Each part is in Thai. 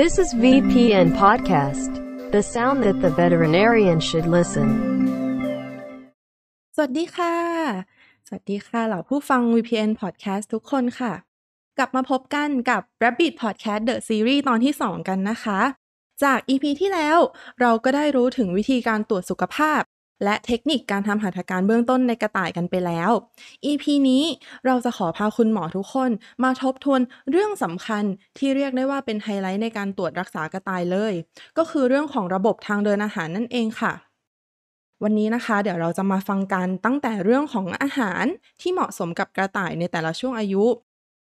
This is VPN Podcast, the sound that the veterinarian should listen. สวัสดีค่ะ สวัสดีค่ะ เหล่าผู้ฟัง VPN Podcast ทุกคนค่ะ กลับมาพบกันกับ Rabbit Podcast The Series ตอนที่ 2 กันนะคะ จาก EP ที่แล้วเราก็ได้รู้ถึงวิธีการตรวจสุขภาพ และเทคนิคการทำหัตถการเบื้องต้นในกระต่ายกันไปแล้ว EP นี้เราจะขอพาคุณหมอทุกคนมาทบทวนเรื่องสำคัญที่เรียกได้ว่าเป็นไฮไลท์ในการตรวจรักษากระต่ายเลย ก็คือเรื่องของระบบทางเดินอาหารนั่นเองค่ะวันนี้นะคะ เดี๋ยวเราจะมาฟังกันตั้งแต่เรื่องของอาหารที่เหมาะสมกับกระต่ายในแต่ละช่วงอายุ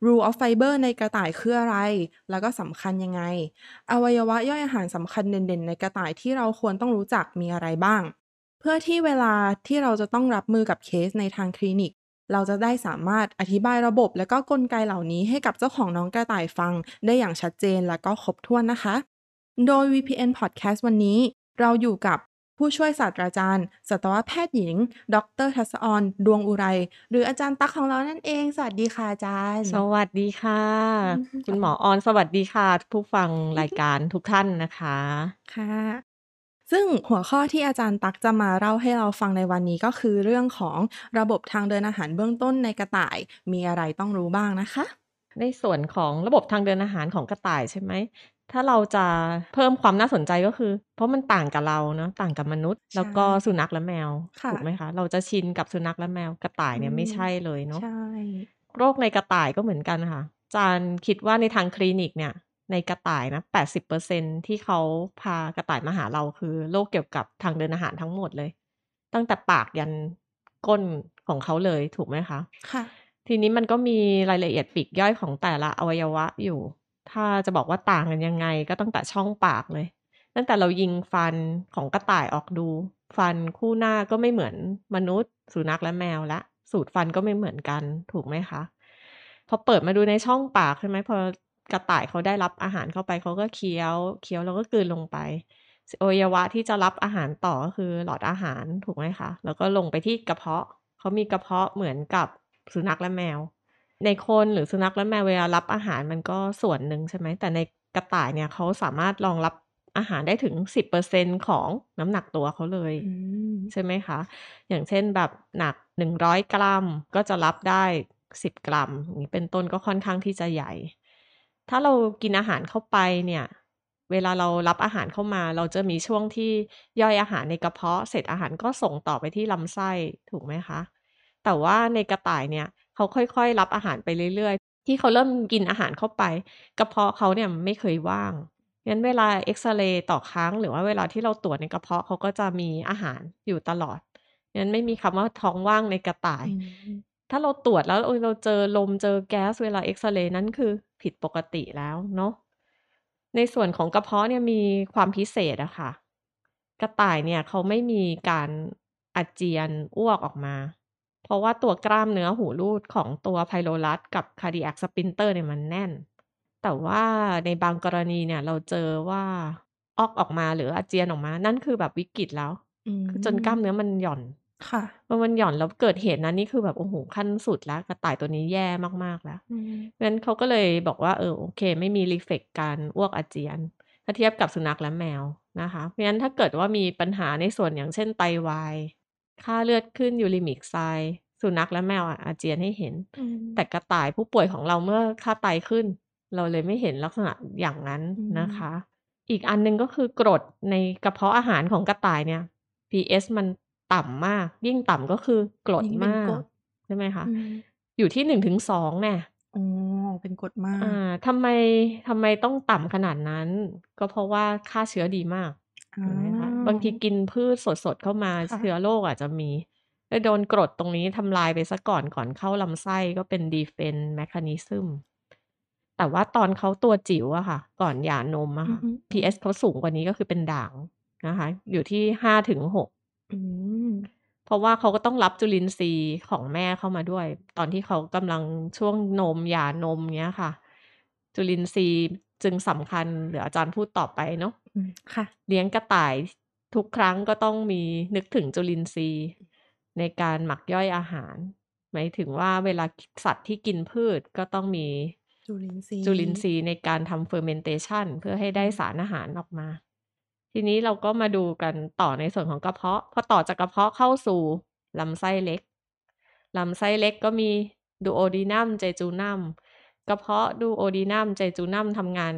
rule of fiber ในกระต่ายคืออะไร แล้วก็สำคัญยังไง อวัยวะย่อยอาหารสำคัญเด่นๆ ในกระต่ายที่เราควรต้องรู้จักมีอะไรบ้าง เพื่อที่เวลาที่เราจะต้องรับมือกับเคสในทางคลินิก เราจะได้สามารถอธิบายระบบและก็กลไกเหล่านี้ให้กับเจ้าของน้องกระต่ายฟัง ได้อย่างชัดเจนและก็ครบถ้วนนะคะ โดย VPN Podcast วันนี้ เราอยู่กับผู้ช่วยศาสตราจารย์สัตวแพทย์หญิง ดรทัศออนดวงอุไร หรืออาจารย์ตั๊กของเรานั่นเอง สวัสดีค่ะอาจารย์ สวัสดีค่ะอืมคุณหมอออนสวัสดีค่ะ ผู้ฟังรายการทุกท่านนะคะ ค่ะ ซึ่งหัวข้อที่อาจารย์ตั๊กจะมาเล่าให้เราฟังในวันนี้ก็คือเรื่องของระบบทางเดินอาหารเบื้องต้นในกระต่าย มีอะไรต้องรู้บ้างนะคะ ในส่วนของระบบทางเดินอาหารของกระต่ายใช่ไหมถ้าเราจะเพิ่มความน่าสนใจก็คือ เพราะมันต่างกับเราเนาะต่างกับมนุษย์ แล้วก็สุนัขและแมวค่ะถูกไหมคะ เราจะชินกับสุนัขและแมวกระต่ายเนี่ยอืมไม่ใช่เลยเนาะใช่โรคในกระต่ายก็เหมือนกันค่ะอาจารย์คิดว่าในทางคลินิกเนี่ย ในกระต่ายนะ80%ที่เขาพากระต่ายมาหาเราคือโรคเกี่ยวกับทางเดินอาหารทั้งหมดเลย ตั้งแต่ปากยันก้นของเขาเลยถูกไหมคะ ค่ะ ทีนี้มันก็มีรายละเอียดปลีกย่อยของแต่ละอวัยวะอยู่ ถ้าจะบอกว่าต่างกันยังไงก็ตั้งแต่ช่องปากเลย ตั้งแต่เรายิงฟันของกระต่ายออกดู ฟันคู่หน้าก็ไม่เหมือนมนุษย์ สุนัขและแมวละ สูตรฟันก็ไม่เหมือนกันถูกไหมคะพอเปิดมาดูในช่องปากใช่ไหมพอ กระต่ายเขาได้รับอาหารเข้าไปเขาก็เคี้ยว เคี้ยวแล้วก็กลืนลงไปอวัยวะที่จะรับอาหารต่อก็คือหลอดอาหารถูกไหมคะ แล้วก็ลงไปที่กระเพาะเขามีกระเพาะเหมือนกับสุนัขและแมว ในคนหรือสุนัขและแมวเวลารับอาหารมันก็ส่วนหนึ่งใช่ไหมแต่ในกระต่ายเนี่ยเขาสามารถรองรับอาหารได้ถึง 10%ของน้ำหนักตัวเขาเลยอืมใช่ไหมคะ อย่างเช่นแบบหนัก 100 กรัมก็จะรับได้ 10 กรัมอย่างนี้เป็นต้นก็ค่อนข้างที่จะใหญ่ ถ้าเรากินอาหารเข้าไปเนี่ย เวลาเรารับอาหารเข้ามา เราจะมีช่วงที่ย่อยอาหารในกระเพาะ เสร็จอาหารก็ส่งต่อไปที่ลำไส้ถูกไหมคะ แต่ว่าในกระต่ายเนี่ยเขาค่อยๆ รับอาหารไปเรื่อยๆ ที่เขาเริ่มกินอาหารเข้าไป กระเพาะเขาเนี่ยไม่เคยว่างงั้นเวลาเอ็กซเรย์ต่อครั้ง หรือว่าเวลาที่เราตรวจในกระเพาะเขาก็จะมีอาหารอยู่ตลอดงั้นไม่มีคำว่าท้องว่างในกระต่าย ถ้าเราตรวจแล้วเออเราเจอลมเจอแก๊สเวลาเอ็กซเรย์นั้นคือผิดปกติแล้วเนาะในส่วนของกระเพาะเนี่ยมีความพิเศษอะค่ะ กระต่ายเนี่ยเขาไม่มีการอาเจียนอ้วกออกมา เพราะว่าตัวกล้ามเนื้อหูรูดของตัว pylorus กับ cardiac sphincter เนี่ยมันแน่น แต่ว่าในบางกรณีเนี่ยเราเจอว่าอ้วกออกมาหรืออาเจียนออกมา นั่นคือแบบวิกฤตแล้วอืมคือจนกล้ามเนื้อมันหย่อน ค่ะ พอมันหย่อนแล้วเกิดเหตุนั้นนี่คือแบบโอ้โหขั้นสุดแล้วกระต่ายตัวนี้แย่มาก ๆ แล้วอืม งั้นเขาก็เลยบอกว่า เออ โอเค ไม่มีรีเฟกการอ้วกอาเจียน ถ้าเทียบกับสุนัขและแมวนะคะ เพราะฉะนั้นถ้าเกิดว่ามีปัญหาในส่วนอย่างเช่น ไตวาย ค่าเลือดขึ้นยูริมิกไซด์สุนัขและแมวอะอาเจียนให้เห็น อืมแต่กระต่ายผู้ป่วยของเราเมื่อค่าไตขึ้น เราเลยไม่เห็นลักษณะอย่างนั้นอืมนะคะ อีกอันหนึงก็คือกรดในกระเพาะอาหารของกระต่ายเนี่ย pH มัน ต่ำมาก ยิ่งต่ำก็คือกรดยิ่งเป็นมากกรดใช่ไหมคะอืมอยู่ที่หนึ่งถึงสองเนี่ยอ๋อเป็นกรดมากอ่าทำไมทำไมต้องต่ำขนาดนั้น ก็เพราะว่าค่าเชื้อดีมากอ่าถูกไหมคะบางทีกินพืชสดๆเข้ามาค่ะเชื้อโรคอาจจะมีแล้วโดนกรดตรงนี้ทำลายไปซะก่อนก่อนเข้าลำไส้ก็เป็น defense mechanism แต่ว่าตอนเขาตัวจิ๋วอะค่ะ ก่อนหย่านมอะอืค่ะอฮึ pH เขาสูงกว่านี้ก็คือเป็นด่างนะคะ อยู่ที่ห้าถึงหก อืม เพราะว่าเขาก็ต้องรับจุลินทรีย์ของแม่เข้ามาด้วย ตอนที่เขากำลังช่วงนม หย่านม เงี้ยค่ะ จุลินทรีย์จึงสำคัญ เดี๋ยวอาจารย์พูดต่อไปเนาะ อืม ค่ะ เลี้ยงกระต่ายทุกครั้งก็ต้องมีนึกถึงจุลินทรีย์ ในการหมักย่อยอาหาร หมายถึงว่าเวลาสัตว์ที่กินพืชก็ต้องมีจุลินทรีย์จุลินทรีย์ในการทำ fermentation เพื่อให้ได้สารอาหารออกมา ทีนี้เราก็มาดูกันต่อในส่วนของกระเพาะ พอต่อจากกระเพาะเข้าสู่ลำไส้เล็ก ลำไส้เล็กก็มีดูโอดีนัมเจจูนัมกระเพาะดูโอดีนัมเจจูนัมทำงาน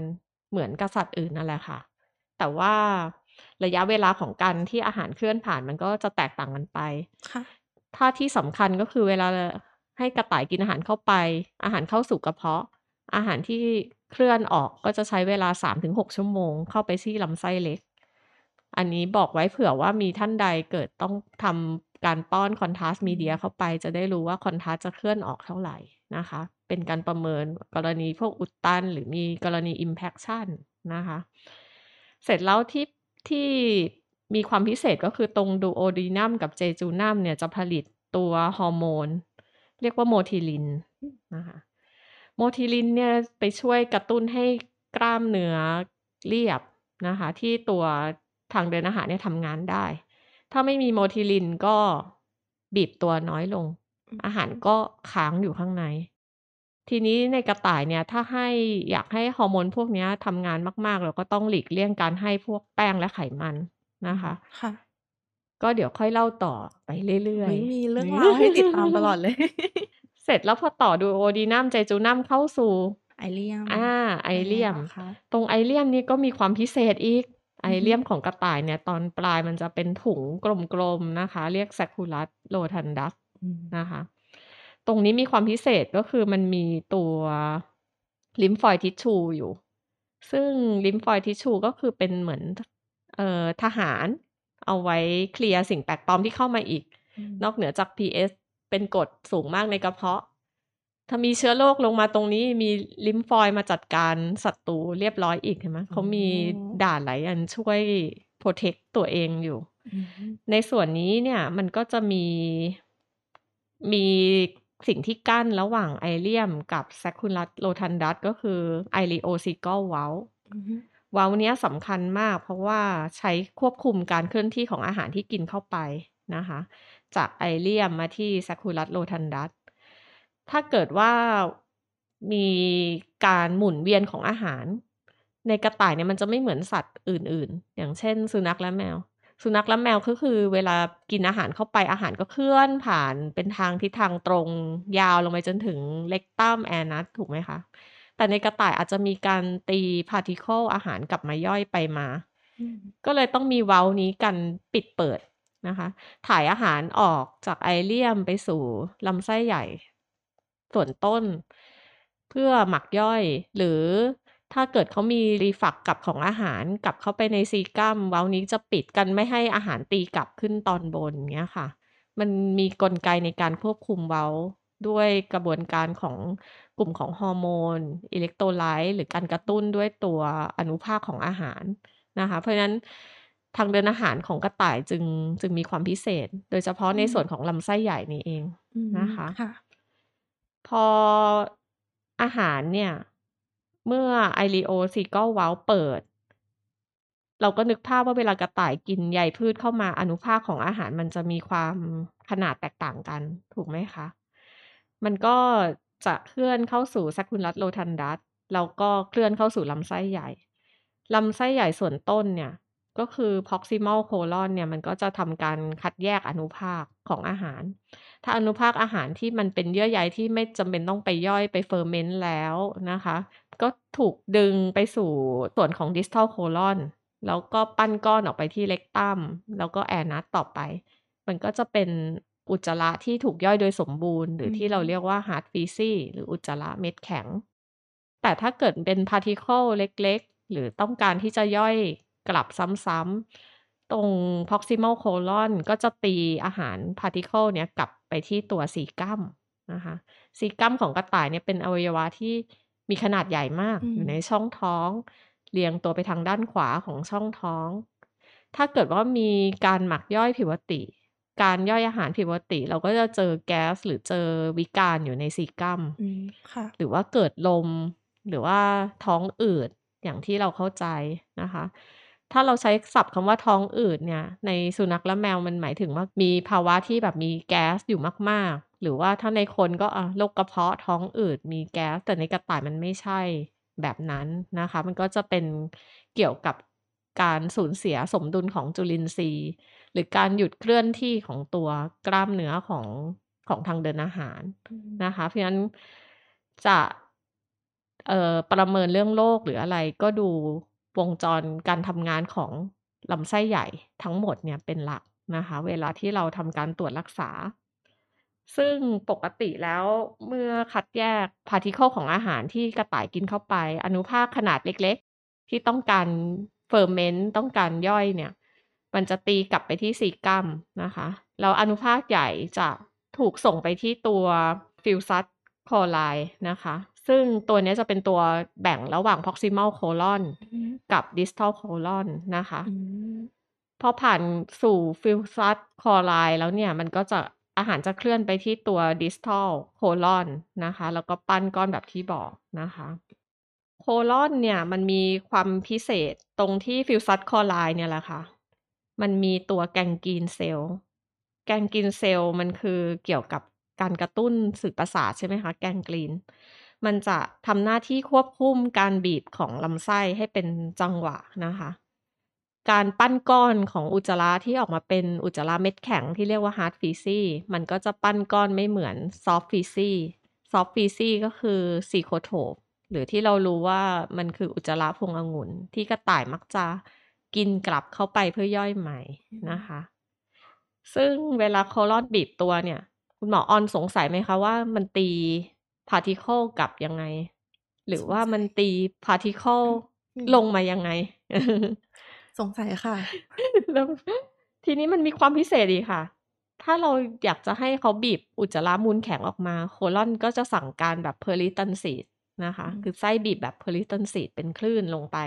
เหมือนกับสัตว์อื่นนั่นแหละค่ะ แต่ว่าระยะเวลาของการที่อาหารเคลื่อนผ่านมันก็จะแตกต่างกันไป ค่ะถ้าที่สำคัญก็คือเวลาให้กระต่ายกินอาหารเข้าไป อาหารเข้าสู่กระเพาะ อาหารที่เคลื่อนออกก็จะใช้เวลา 3-6 ชั่วโมง เข้าไปที่ลำไส้เล็ก อันนี้บอกไว้เผื่อว่ามีท่านใดเกิดต้องทำการป้อนคอนทราสต์มีเดียเข้าไป จะได้รู้ว่าคอนทราสต์จะเคลื่อนออกเท่าไหร่นะคะ เป็นการประเมินกรณีพวกอุดตัน หรือมีกรณี impaction นะคะ เสร็จแล้วที่ที่มีความพิเศษก็คือตรง duodenum กับ jejunum เนี่ยจะผลิตตัวฮอร์โมน เรียกว่า motilin นะคะ motilin เนี่ยไปช่วยกระตุ้นให้กล้ามเนื้อเรียบนะคะที่ตัว ทางเดินอาหารเนี่ยทำงานได้ ถ้าไม่มี motilin ก็บีบตัวน้อยลง อาหารก็ค้างอยู่ข้างใน ทีนี้ในกระต่ายเนี่ยถ้าให้อยากให้ฮอร์โมนพวกเนี้ยทำงานมากๆ เราก็ต้องหลีกเลี่ยงการให้พวกแป้งและไขมันนะคะค่ะก็เดี๋ยวค่อยเล่าต่อไปเรื่ออุ๊ยยๆ มีเรื่องราวให้ติดตามตลอดเลย เสร็จแล้วพอต่อดูโอดีนัมเจจูนัมเข้าสู่ไอเลียม อ่า ไอเลียมป็นไงต่อคะตรงไอเลียมนี่ก็มีความพิเศษอีก ไออือฮึเลียมของกระต่ายเนี่ย ตอนปลายมันจะเป็นถุงกลมๆนะคะ เรียก saculas rotundus อืมนะคะ ตรงนี้มีความพิเศษก็คือมันมีตัว lymphoid tissue อยู่ ซึ่ง lymphoid tissue ก็คือเป็นเหมือนเอ่อทหารเอาไว้ clear สิ่งแปลกปลอมที่เข้ามาอีกอืมนอกเหนือจาก pH เป็นกรดสูงมากในกระเพาะ ถ้ามีเชื้อโรคลงมาตรงนี้มี lymphoid มาจัดการศัตรูเรียบร้อยอีกเห็นไหมเขามีด่านหลายอันช่วย protect ตัวเองอยู่อืมในส่วนนี้เนี่ยมันก็จะมีมีสิ่งที่กั้นระหว่างไอเลียมกับแซคูลัสโลทันดัสก็คือไอริโอซิก l ลเวลอือฮึเวาเนี้ยสำคัญมากเพราะว่าใช้ควบคุมการเคลื่อนที่ของอาหารที่กินเข้าไปนะคะ จาก ileum มาที่ sacculus rotundus ถ้าเกิดว่ามีการหมุนเวียนของอาหาร ในกระต่ายเนี่ยมันจะไม่เหมือนสัตว์อื่น ๆ อย่างเช่น สุนัขและแมว สุนัขและแมวก็คือ เวลากินอาหารเข้าไปอาหารก็เคลื่อนผ่านเป็นทางทิศทางตรงยาวลงไปจนถึง rectum anus ถูกไหมคะ แต่ในกระต่ายอาจจะมีการตี particle อาหารกลับมาย่อยไปมาอืมก็เลยต้องมีเว้านี้กันปิดเปิดนะคะ ถ่ายอาหารออกจาก ileum ไปสู่ลำไส้ใหญ่ ส่วนต้น เพื่อหมักย่อย หรือถ้าเกิดเขามีรีฝักกลับของอาหารกลับเข้าไปในซีกัมเว้านี้จะปิดกันไม่ให้อาหารตีกลับขึ้นตอนบนเงี้ยค่ะ มันมีกลไกในการควบคุมเว้าด้วยกระบวนการของกลุ่มของฮอร์โมนอิเล็กโทรไลต์หรือการกระตุ้นด้วยตัวอนุภาคของอาหารนะคะ เพราะฉะนั้นทางเดินอาหารของกระต่ายจึงจึงมีความพิเศษ โดยเฉพาะในส่วนของลำไส้ใหญ่นี่เองอืมนะคะค่ะ พออาหารเนี่ย เมื่อไอริโอซิก l ลเวเปิด เราก็นึกภาพว่าเวลากระต่ายกินใยพืชเข้ามาอนุภาคของอาหารมันจะมีความขนาดแตกต่างกัน ถูกไหมคะ มันก็จะเคลื่อนเข้าสู่ Sacculus rotundus แล้วก็เคลื่อนเข้าสู่ลำไส้ใหญ่ลำไส้ใหญ่ส่วนต้นเนี่ย ก็คือ proximal colon เนี่ย มันก็จะทำการคัดแยกอนุภาคของอาหาร ถ้าอนุภาคอาหารที่มันเป็นเยื่อใยที่ไม่จำเป็นต้องไปย่อยไปเฟอร์เมนต์แล้วนะคะ ก็ถูกดึงไปสู่ส่วนของ distal colon แล้วก็ปั้นก้อนออกไปที่เล็กตัมแล้วก็แอนัสต่อไป มันก็จะเป็นอุจจาระที่ถูกย่อยโดยสมบูรณ์ หรือที่เราเรียกว่า hard feces หรืออุจจาระเม็ดแข็ง แต่ถ้าเกิดเป็น particle เล็ก ๆ หรือต้องการที่จะย่อย กลับซ้ำๆ ตรง proximal colon ก็จะตีอาหาร particle เนี้ยกลับไปที่ตัวซีกัมนะคะซีกัมของกระต่ายเนี่ยเป็นอวัยวะที่มีขนาดใหญ่มากอืมอยู่ในช่องท้อง เรียงตัวไปทางด้านขวาของช่องท้อง ถ้าเกิดว่ามีการหมักย่อยผิดปกติ การย่อยอาหารผิดปกติ เราก็จะเจอแก๊สหรือเจอวิการอยู่ในซีกัมอืมค่ะหรือว่าเกิดลม หรือว่าท้องอืดอย่างที่เราเข้าใจนะคะ ถ้าเราใช้ศัพท์คำว่าท้องอืดเนี่ย ในสุนัขและแมวมันหมายถึงว่ามีภาวะที่แบบมีแก๊สอยู่มาก ๆ หรือว่าถ้าในคนก็โรคกระเพาะท้องอืดมีแก๊ส แต่ในกระต่ายมันไม่ใช่แบบนั้นนะคะ มันก็จะเป็นเกี่ยวกับการสูญเสียสมดุลของจุลินทรีย์ หรือการหยุดเคลื่อนที่ของตัวกล้ามเนื้อของของทางเดินอาหารนะคะ เพราะฉะนั้นจะประเมินเรื่องโรคหรืออะไรก็ดู วงจรการทำงานของลำไส้ใหญ่ทั้งหมดเนี่ยเป็นหลักนะคะ เวลาที่เราทำการตรวจรักษา ซึ่งปกติแล้วเมื่อคัดแยกพาร์ติเคิลของอาหารที่กระต่ายกินเข้าไป อนุภาคขนาดเล็กๆ ที่ต้องการเฟอร์เมนต์ต้องการย่อยเนี่ย มันจะตีกลับไปที่ cecum นะคะแล้วอนุภาคใหญ่จะถูกส่งไปที่ตัว fusus coli นะคะซึ่งตัวนี้จะเป็นตัวแบ่งระหว่าง proximal colon กับ distal colon นะคะอืมพอผ่านสู่ fusus coli แล้วเนี่ย มันก็จะอาหารจะเคลื่อนไปที่ตัว distal colon นะคะ แล้วก็ปั้นก้อนแบบที่บอกนะคะ colon เนี่ยมันมีความพิเศษตรงที่ fusus coli เนี่ยแหละค่ะ มันมีตัว ganglion cell ganglion cell มันคือเกี่ยวกับการกระตุ้นสื่อประสาทใช่ไหมคะ ganglion มันจะทำหน้าที่ควบคุมการบีบของลำไส้ให้เป็นจังหวะนะคะ การปั้นก้อนของอุจจาระที่ออกมาเป็นอุจจาระเม็ดแข็งที่เรียกว่า hard feces มันก็จะปั้นก้อนไม่เหมือน soft feces soft feces ก็คือ cecotrope หรือที่เรารู้ว่ามันคืออุจจาระพวงองุ่นที่กระต่ายมักจะกินกลับเข้าไปเพื่อย่อยใหม่นะคะ ซึ่งเวลา colon บีบตัวเนี่ย คุณหมอออนสงสัยไหมคะว่ามันตี particle กลับยังไง หรือว่ามันตี particle อืมลงมายังไง สงสัยค่ะ แล้วทีนี้มันมีความพิเศษอีกค่ะ ถ้าเราอยากจะให้เขาบีบอุจจาระมูลแข็งออกมา colon ก็จะสั่งการแบบ peristalsis นะคะอืมคือไส้บีบแบบ peristalsis เป็นคลื่นลงไป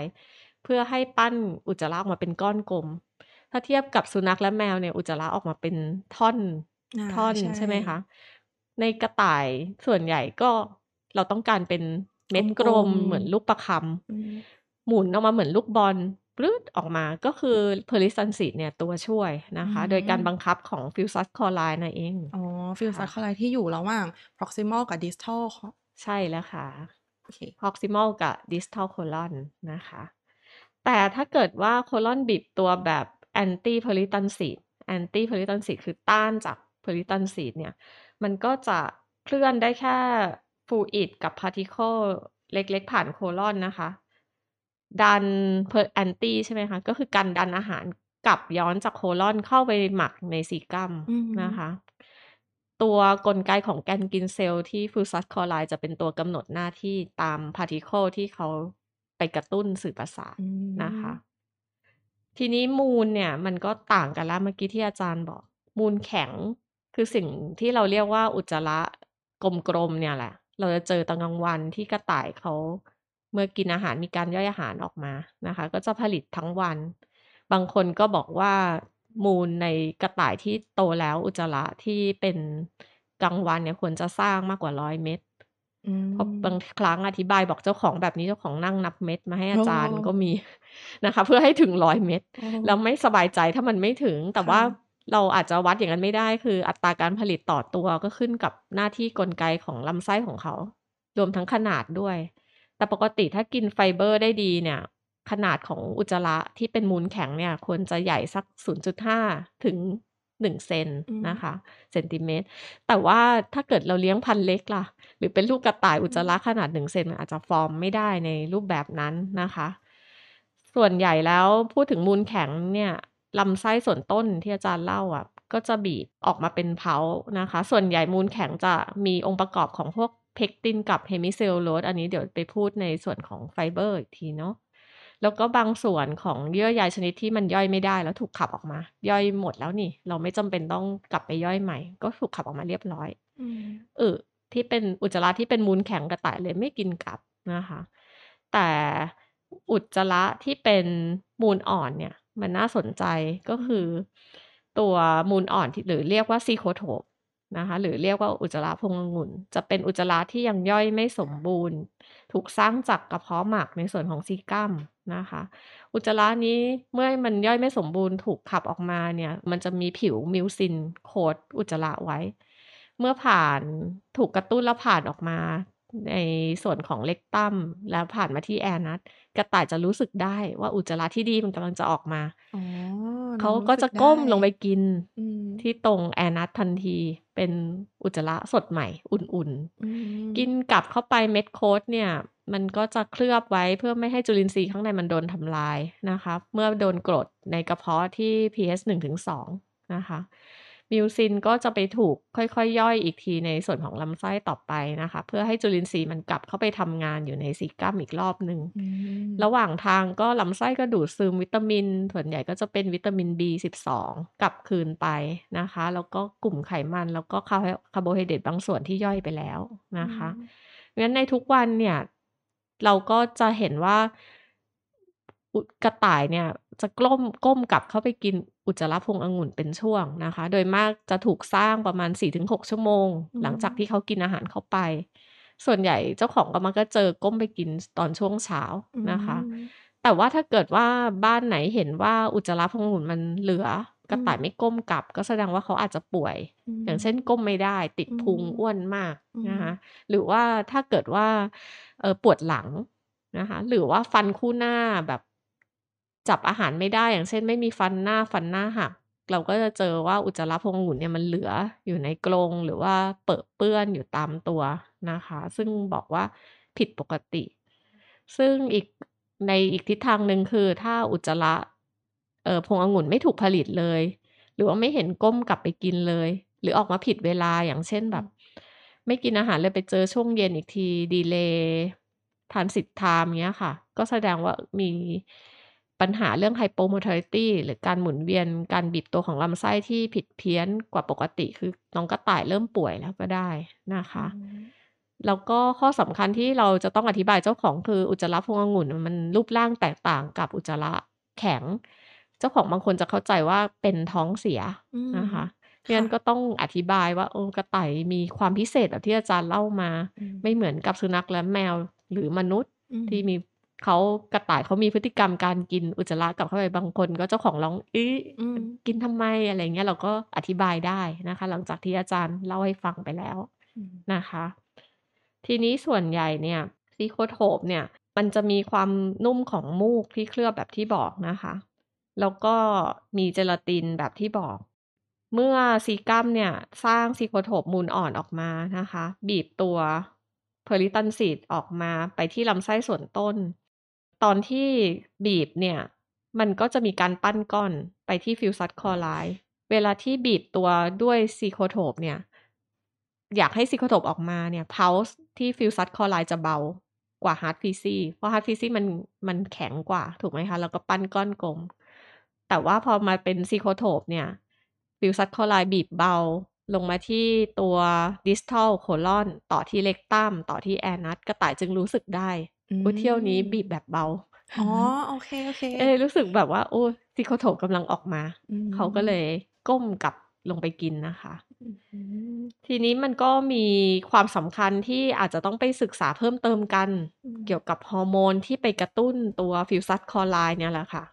เพื่อให้ปั้นอุจจาระออกมาเป็นก้อนกลม ถ้าเทียบกับสุนัขและแมวเนี่ยอุจจาระออกมาเป็นท่อนอ่าท่อนใช่ใช่ไหมคะ ในกระต่ายส่วนใหญ่ก็เราต้องการเป็นเม็ดกลมเหมือนลูกประคำอืมหมุนออกมาเหมือนลูกบอลปลื้ดออกมาก็คือperistalsis เนี่ยตัวช่วยนะคะอืมโดยการบังคับของ fusus coli นั่นเอง อ๋อ fusus ค่ะ coli ที่อยู่ระหว่าง proximal กับ distal ค่ะใช่แล้วค่ะโอเค proximal กับ distal colon นะคะ แต่ถ้าเกิดว่า colon บีบตัวแบบ anti p e r i t a n c i d anti p e r i t a n c i d คือต้านจาก p e r i t a n c i d เนี่ย มันก็จะเคลื่อนได้แค่ fluid กับ particle เล็กๆ ผ่าน colon นะคะ ดัน per anti ใช่ไหมคะ ก็คือการดันอาหารกลับย้อนจาก colon เข้าไปหมักใน cecum อืมนะคะ ตัวกลไกของ ganglion cell ที่ fusus coli จะเป็นตัวกำหนดหน้าที่ตาม particle ที่เขาไปกระตุ้นสื่อประสาทอืมนะคะ ทีนี้มูลเนี่ย มันก็ต่างกันแล้วเมื่อกี้ที่อาจารย์บอก มูลแข็ง คือสิ่งที่เราเรียกว่าอุจจาระกลมๆเนี่ยแหละ เราจะเจอตอนกลางวันที่กระต่ายเขาเมื่อกินอาหารมีการย่อยอาหารออกมานะคะ ก็จะผลิตทั้งวัน บางคนก็บอกว่ามูลในกระต่ายที่โตแล้วอุจจาระที่เป็นกลางวันเนี่ยควรจะสร้างมากกว่าร้อยเม็ดอืมเพราะบางครั้งอธิบายบอกเจ้าของแบบนี้เจ้าของนั่งนับเม็ดมาให้อาจารย์โอ้ก็มีนะคะ เพื่อให้ถึงร้อยเม็ดโอ้แล้วไม่สบายใจถ้ามันไม่ถึงแต่ว่าค่ะ เราอาจจะวัดอย่างนั้นไม่ได้คืออัตราการผลิตต่อตัวก็ขึ้นกับหน้าที่กลไกของลำไส้ของเขา รวมทั้งขนาดด้วย แต่ปกติถ้ากินไฟเบอร์ได้ดีเนี่ย ขนาดของอุจจาระที่เป็นมูลแข็งเนี่ย ควรจะใหญ่สัก 0.5 ถึง 1 เซนอืมนะคะเซนติเมตร แต่ว่าถ้าเกิดเราเลี้ยงพันธุ์เล็กล่ะ หรือเป็นลูกกระต่ายอุจจาระขนาด 1 เซนมันอาจจะฟอร์มไม่ได้ในรูปแบบนั้นนะคะ ส่วนใหญ่แล้วพูดถึงมูลแข็งเนี่ย ลำไส้ส่วนต้นที่อาจารย์เล่าอะ ก็จะบีบออกมาเป็นเพานะคะ ส่วนใหญ่มูลแข็งจะมีองค์ประกอบของพวกเพกตินกับ hemicellulose อันนี้เดี๋ยวไปพูดในส่วนของไฟเบอร์อีกทีเนาะแล้วก็บางส่วนของเยื่อใยชนิดที่มันย่อยไม่ได้แล้วถูกขับออกมา ย่อยหมดแล้วนี่ เราไม่จำเป็นต้องกลับไปย่อยใหม่ ก็ถูกขับออกมาเรียบร้อยอืมเออที่เป็นอุจจาระที่เป็นมูลแข็งกระต่ายเลยไม่กินกลับนะคะ แต่อุจจาระที่เป็นมูลอ่อนเนี่ย มันน่าสนใจก็คือตัวมูลอ่อนที่หรือเรียกว่า cecotrope นะคะหรือเรียกว่าอุจจาระพวงองุ่น จะเป็นอุจจาระที่ยังย่อยไม่สมบูรณ์ ถูกสร้างจากกระเพาะหมักในส่วนของ cecum นะคะ อุจจาระนี้เมื่อมันย่อยไม่สมบูรณ์ถูกขับออกมาเนี่ย มันจะมีผิว mucin coat อุจจาระไว้ เมื่อผ่านถูกกระตุ้นแล้วผ่านออกมา ในส่วนของ rectumแล้วผ่านมาที่แอนัสกระต่ายจะรู้สึกได้ว่าอุจจาระที่ดีมันกำลังจะออกมาอ๋อน้เขาองรู้ก็สึจะกได้ก้มลงไปกินอืมที่ตรงแอนัสทันทีเป็นอุจจาระสดใหม่ อุ่นอืมๆกินกลับเข้าไปเม็ดโค้ดเนี่ย มันก็จะเคลือบไว้เพื่อไม่ให้จุลินทรีย์ข้างในมันโดนทำลายนะคะ เมื่อโดนกรดในกระเพาะที่ pH 1-2นะคะ มิวซินก็จะไปถูกค่อยๆ ย่อยอีกทีในส่วนของลำไส้ต่อไปนะคะ เพื่อให้จุลินทรีย์มันกลับเข้าไปทำงานอยู่ในซีกัมอีกรอบหนึ่งอืมระหว่างทางก็ลำไส้ก็ดูดซึมวิตามินส่วนใหญ่ก็จะเป็นวิตามิน B12 กลับคืนไปนะคะ แล้วก็กลุ่มไขมันแล้วก็คาร์โบคาร์โบไฮเดรตบางส่วนที่ย่อยไปแล้วนะคะงั้นในทุกวันเนี่ยเราก็จะเห็นว่าอุกระต่ายเนี่ยจะกล้มก้มกลับเข้าไปกิน อุจจาระพวงองุ่นเป็นช่วงนะคะ โดยมากจะถูกสร้างประมาณ 4-6 ชั่วโมงอืมหลังจากที่เขากินอาหารเข้าไป ส่วนใหญ่เจ้าของก็มักจะเจอก้มไปกินตอนช่วงเช้านะคะอืมแต่ว่าถ้าเกิดว่าบ้านไหนเห็นว่าอุจจาระพวงองุ่นมันเหลือกระต่ายไม่ก้มกลับ ก็แสดงว่าเขาอาจจะป่วย อย่างเช่นก้มไม่ได้ ติดพุงอืมอ้วนมากอืมนะคะหรือว่าถ้าเกิดว่าเออปวดหลังนะคะหรือว่าฟันคู่หน้าแบบ จับอาหารไม่ได้อย่างเช่น ไม่มีฟันหน้าฟันหน้าหักเราก็จะเจอว่าอุจจาระพงอุ่นเนี่ยมันเหลืออยู่ในกรงหรือว่าเปรอะเปื้อนอยู่ตามตัวนะคะ ซึ่งบอกว่าผิดปกติ ซึ่งอีกในอีกทิศทางหนึ่งคือถ้าอุจจาระเออพงองุ่นไม่ถูกผลิตเลย หรือว่าไม่เห็นก้มกลับไปกินเลย หรือออกมาผิดเวลาอย่างเช่นแบบ ไม่กินอาหารเลยไปเจอช่วงเย็นอีกทีดีเลย์ทานสิทธามเงี้ยค่ะ ก็แสดงว่ามี ปัญหาเรื่อง hypomotility หรือการหมุนเวียนการบีบตัวของลำไส้ที่ผิดเพี้ยนกว่าปกติคือน้องกระต่ายเริ่มป่วยแล้วก็ได้นะคะ แล้วก็ข้อสำคัญที่เราจะต้องอธิบายเจ้าของคืออุจจาระพวงองุ่นมันรูปร่างแตกต่างกับอุจจาระแข็ง เจ้าของบางคนจะเข้าใจว่าเป็นท้องเสียอืมนะคะค่ะงั้นก็ต้องอธิบายว่าโอ้กระต่ายมีความพิเศษแบบที่อาจารย์เล่ามาอืมไม่เหมือนกับสุนัขและแมวหรือมนุษย์อืมที่มี เขากระต่ายเขามีพฤติกรรมการกินอุจจาระกลับเข้าไปบางคนก็เจ้าของร้องอีอืมกินทำไมอะไรเงี้ยเราก็อธิบายได้นะคะ หลังจากที่อาจารย์เล่าให้ฟังไปแล้วอืมนะคะ ทีนี้ส่วนใหญ่เนี่ยซีโคโทปเนี่ย มันจะมีความนุ่มของมูกที่เคลือบแบบที่บอกนะคะ แล้วก็มีเจลาตินแบบที่บอก เมื่อ cecum เนี่ย สร้าง cecotrope มูลอ่อนออกมานะคะ บีบตัว peristalsis ออกมาไปที่ลำไส้ส่วนต้น ตอนที่บีบเนี่ย มันก็จะมีการปั้นก้อนไปที่ fusus coli เวลาที่บีบตัวด้วย cecotrope เนี่ย อยากให้ cecotrope ออกมาเนี่ย pulse ที่ fusus coli จะเบากว่า hard feces เพราะ hard feces มันมันแข็งกว่าถูกไหมคะ แล้วก็ปั้นก้อนกลม แต่ว่าพอมาเป็น cecotrope เนี่ย fusus coli บีบเบาลงมาที่ตัว distal colon ต่อที่ rectum ต่อที่ anus กระต่ายจึงรู้สึกได้ อืมว่าเที่ยวนี้บีบแบบเบา อ๋อ โอเค โอเค เออรู้สึกแบบว่า โอ้ cecotrope กำลังออกมาอืมเขาก็เลยก้มกลับลงไปกินนะคะอืมทีนี้มันก็มีความสำคัญที่อาจจะต้องไปศึกษาเพิ่มเติมกันอืมเกี่ยวกับฮอร์โมนที่ไปกระตุ้นตัว fusus coli เนี่ยแหละค่ะ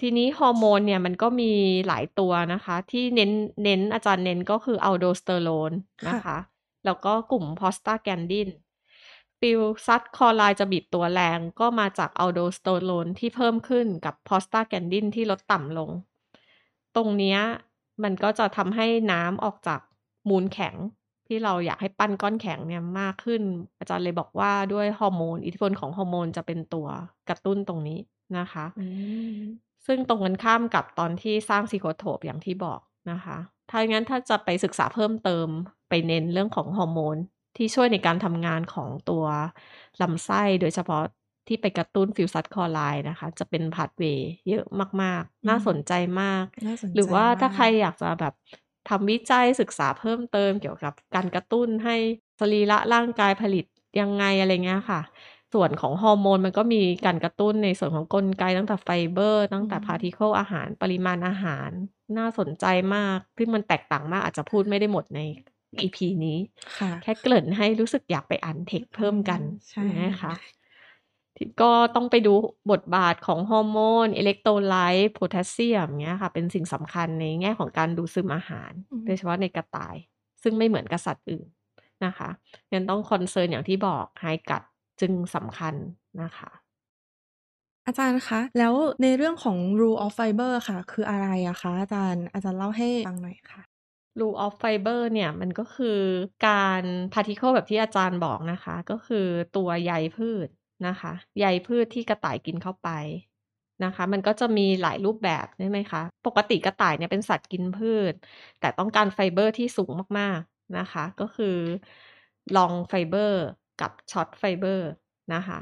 ทีนี้ฮอร์โมนเนี่ยมันก็มีหลายตัวนะคะ ที่เน้นเน้นอาจารย์เน้นก็คือ aldosterone นะคะ แล้วก็กลุ่ม prostaglandin fusus coli จะบีบตัวแรงก็มาจาก aldosterone ที่เพิ่มขึ้นกับ prostaglandin ที่ลดต่ำลง ตรงเนี้ยมันก็จะทำให้น้ำออกจากมูลแข็งที่เราอยากให้ปั้นก้อนแข็งเนี่ยมากขึ้น อาจารย์เลยบอกว่าด้วยฮอร์โมน อิทธิพลของฮอร์โมนจะเป็นตัวกระตุ้นตรงนี้นะคะอืมซึ่งตรงกันข้ามกับตอนที่สร้าง cecotrope อย่างที่บอกนะคะ ถ้าอย่างนั้นถ้าจะไปศึกษาเพิ่มเติมไปเน้นเรื่องของฮอร์โมน ที่ช่วยในการทำงานของตัวลำไส้โดยเฉพาะที่ไปกระตุ้น fusus coli นะคะ จะเป็น pathway เยอะมาก ๆ น่าสนใจมากน่าสนใจหรือว่าถ้าใครมก็อยากจะแบบทำวิจัยศึกษาเพิ่มเติมเกี่ยวกับการกระตุ้นให้สรีระร่างกายผลิตยังไงอะไรเงี้ยค่ะ ส่วนของฮอร์โมนมันก็มีการกระตุ้นในส่วนของกลไกตั้งแต่ไฟเบอร์ ตั้งแต่อืม particle อาหารปริมาณอาหาร น่าสนใจมากซึ่งมันแตกต่างมากอาจจะพูดไม่ได้หมดใน EP นี้ค่ะแค่เกริ่นให้รู้สึกอยากไปอ่านเทคเพิ่มกันใช่นะคะที่ก็ต้องไปดูบทบาทของฮอร์โมนอิเล็กโทรไลต์โพแทสเซียมเงี้ยค่ะ เป็นสิ่งสำคัญในแง่ของการดูดซึมอาหารอืมโดยเฉพาะในกระต่าย ซึ่งไม่เหมือนกับสัตว์อื่นนะคะยังต้อง concern อย่างที่บอก hindgut จึงสำคัญนะคะ อาจารย์คะ แล้วในเรื่องของ role of fiber ค่ะ คืออะไรอะคะ อาจารย์อาจารย์เล่าให้ฟังหน่อยค่ะ role of fiber เนี่ยมันก็คือการ particle แบบที่อาจารย์บอกนะคะ ก็คือตัวใยพืชนะคะใยพืชที่กระต่ายกินเข้าไปนะคะ มันก็จะมีหลายรูปแบบใช่ไหมคะ ปกติกระต่ายเนี่ยเป็นสัตว์กินพืช แต่ต้องการไฟเบอร์ที่สูงมากๆนะคะ ก็คือ long fiber กับ short fiber นะคะ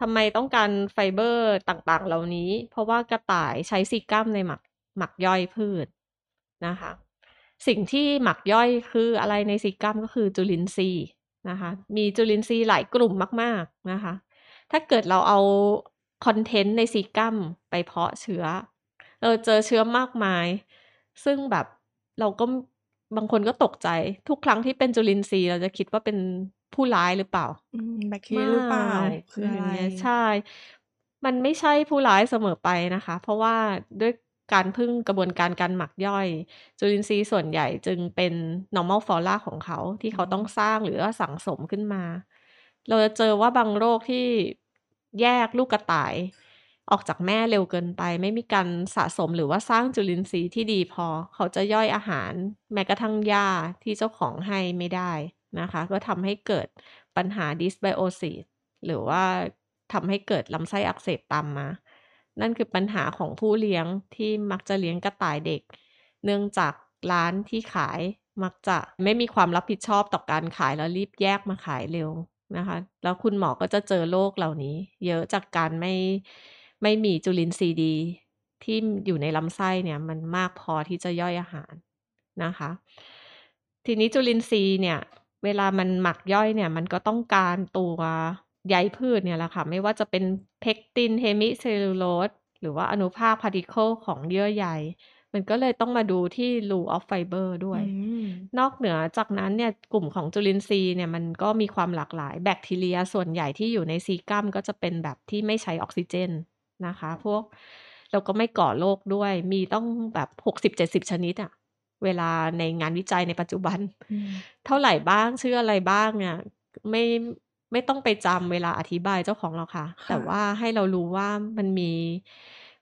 ทำไมต้องการไฟเบอร์ต่างๆ เหล่านี้ เพราะว่ากระต่ายใช้ cecum ในหมักหมักย่อยพืชนะคะ สิ่งที่หมักย่อยคืออะไรใน cecum ก็คือจุลินทรีย์นะคะ มีจุลินทรีย์หลายกลุ่มมาก ๆนะคะ ถ้าเกิดเราเอา content ใน cecumไปเพาะเชื้อ เราเจอเชื้อมากมาย ซึ่งแบบเราก็บางคนก็ตกใจทุกครั้งที่เป็นจุลินทรีย์เราจะคิดว่าเป็นผู้ร้ายหรือเปล่าอืมแบคทีเรียหรือเปล่าไม่คืออะไรย่างเงี้ยใช่ มันไม่ใช่ผู้ร้ายเสมอไปนะคะ เพราะว่าด้วย การพึ่งกระบวนการการหมักย่อย จุลินทรีย์ส่วนใหญ่จึงเป็น normal flora ของเขาที่เขาต้องสร้างหรือว่าสั่งสมขึ้นมา เราจะเจอว่าบางโรคที่แยกลูกกระต่าย ออกจากแม่เร็วเกินไป ไม่มีการสะสมหรือว่าสร้างจุลินทรีย์ที่ดีพอ เขาจะย่อยอาหาร แม้กระทั่งหญ้าที่เจ้าของให้ไม่ได้นะคะ ก็ทำให้เกิดปัญหา dysbiosis หรือว่าทำให้เกิดลำไส้อักเสบตามมา นั่นคือปัญหาของผู้เลี้ยงที่มักจะเลี้ยงกระต่ายเด็ก เนื่องจากร้านที่ขายมักจะไม่มีความรับผิดชอบต่อการขายแล้วรีบแยกมาขายเร็วนะคะ แล้วคุณหมอก็จะเจอโรคเหล่านี้ เยอะจากการไม่ไม่มีจุลินทรีย์ดี ที่อยู่ในลำไส้เนี่ยมันมากพอที่จะย่อยอาหารนะคะ ทีนี้จุลินทรีย์เนี่ย เวลามันหมักย่อยเนี่ย มันก็ต้องการตัว ใยพืชเนี่ยแหละค่ะ ไม่ว่าจะเป็นเพกติน เฮมิเซลลูโลส หรือว่าอนุภาค particle ของเยื่อใย มันก็เลยต้องมาดูที่ rule of fiber ด้วยอืมนอกเหนือจากนั้นเนี่ย กลุ่มของจุลินทรีย์เนี่ย มันก็มีความหลากหลาย แบคทีเรียส่วนใหญ่ที่อยู่ในซีกัมก็จะเป็นแบบที่ไม่ใช้ออกซิเจนนะคะ พวกเราก็ไม่ก่อโรคด้วย มีต้องแบบหกสิบเจ็ดสิบชนิดอะ เวลาในงานวิจัยในปัจจุบัน อืม เท่าไหร่บ้าง ชื่ออะไรบ้างเนี่ย ไม่ ไม่ต้องไปจำเวลาอธิบายเจ้าของหรอกค่ะค่ะ แต่ว่าให้เรารู้ว่ามันมี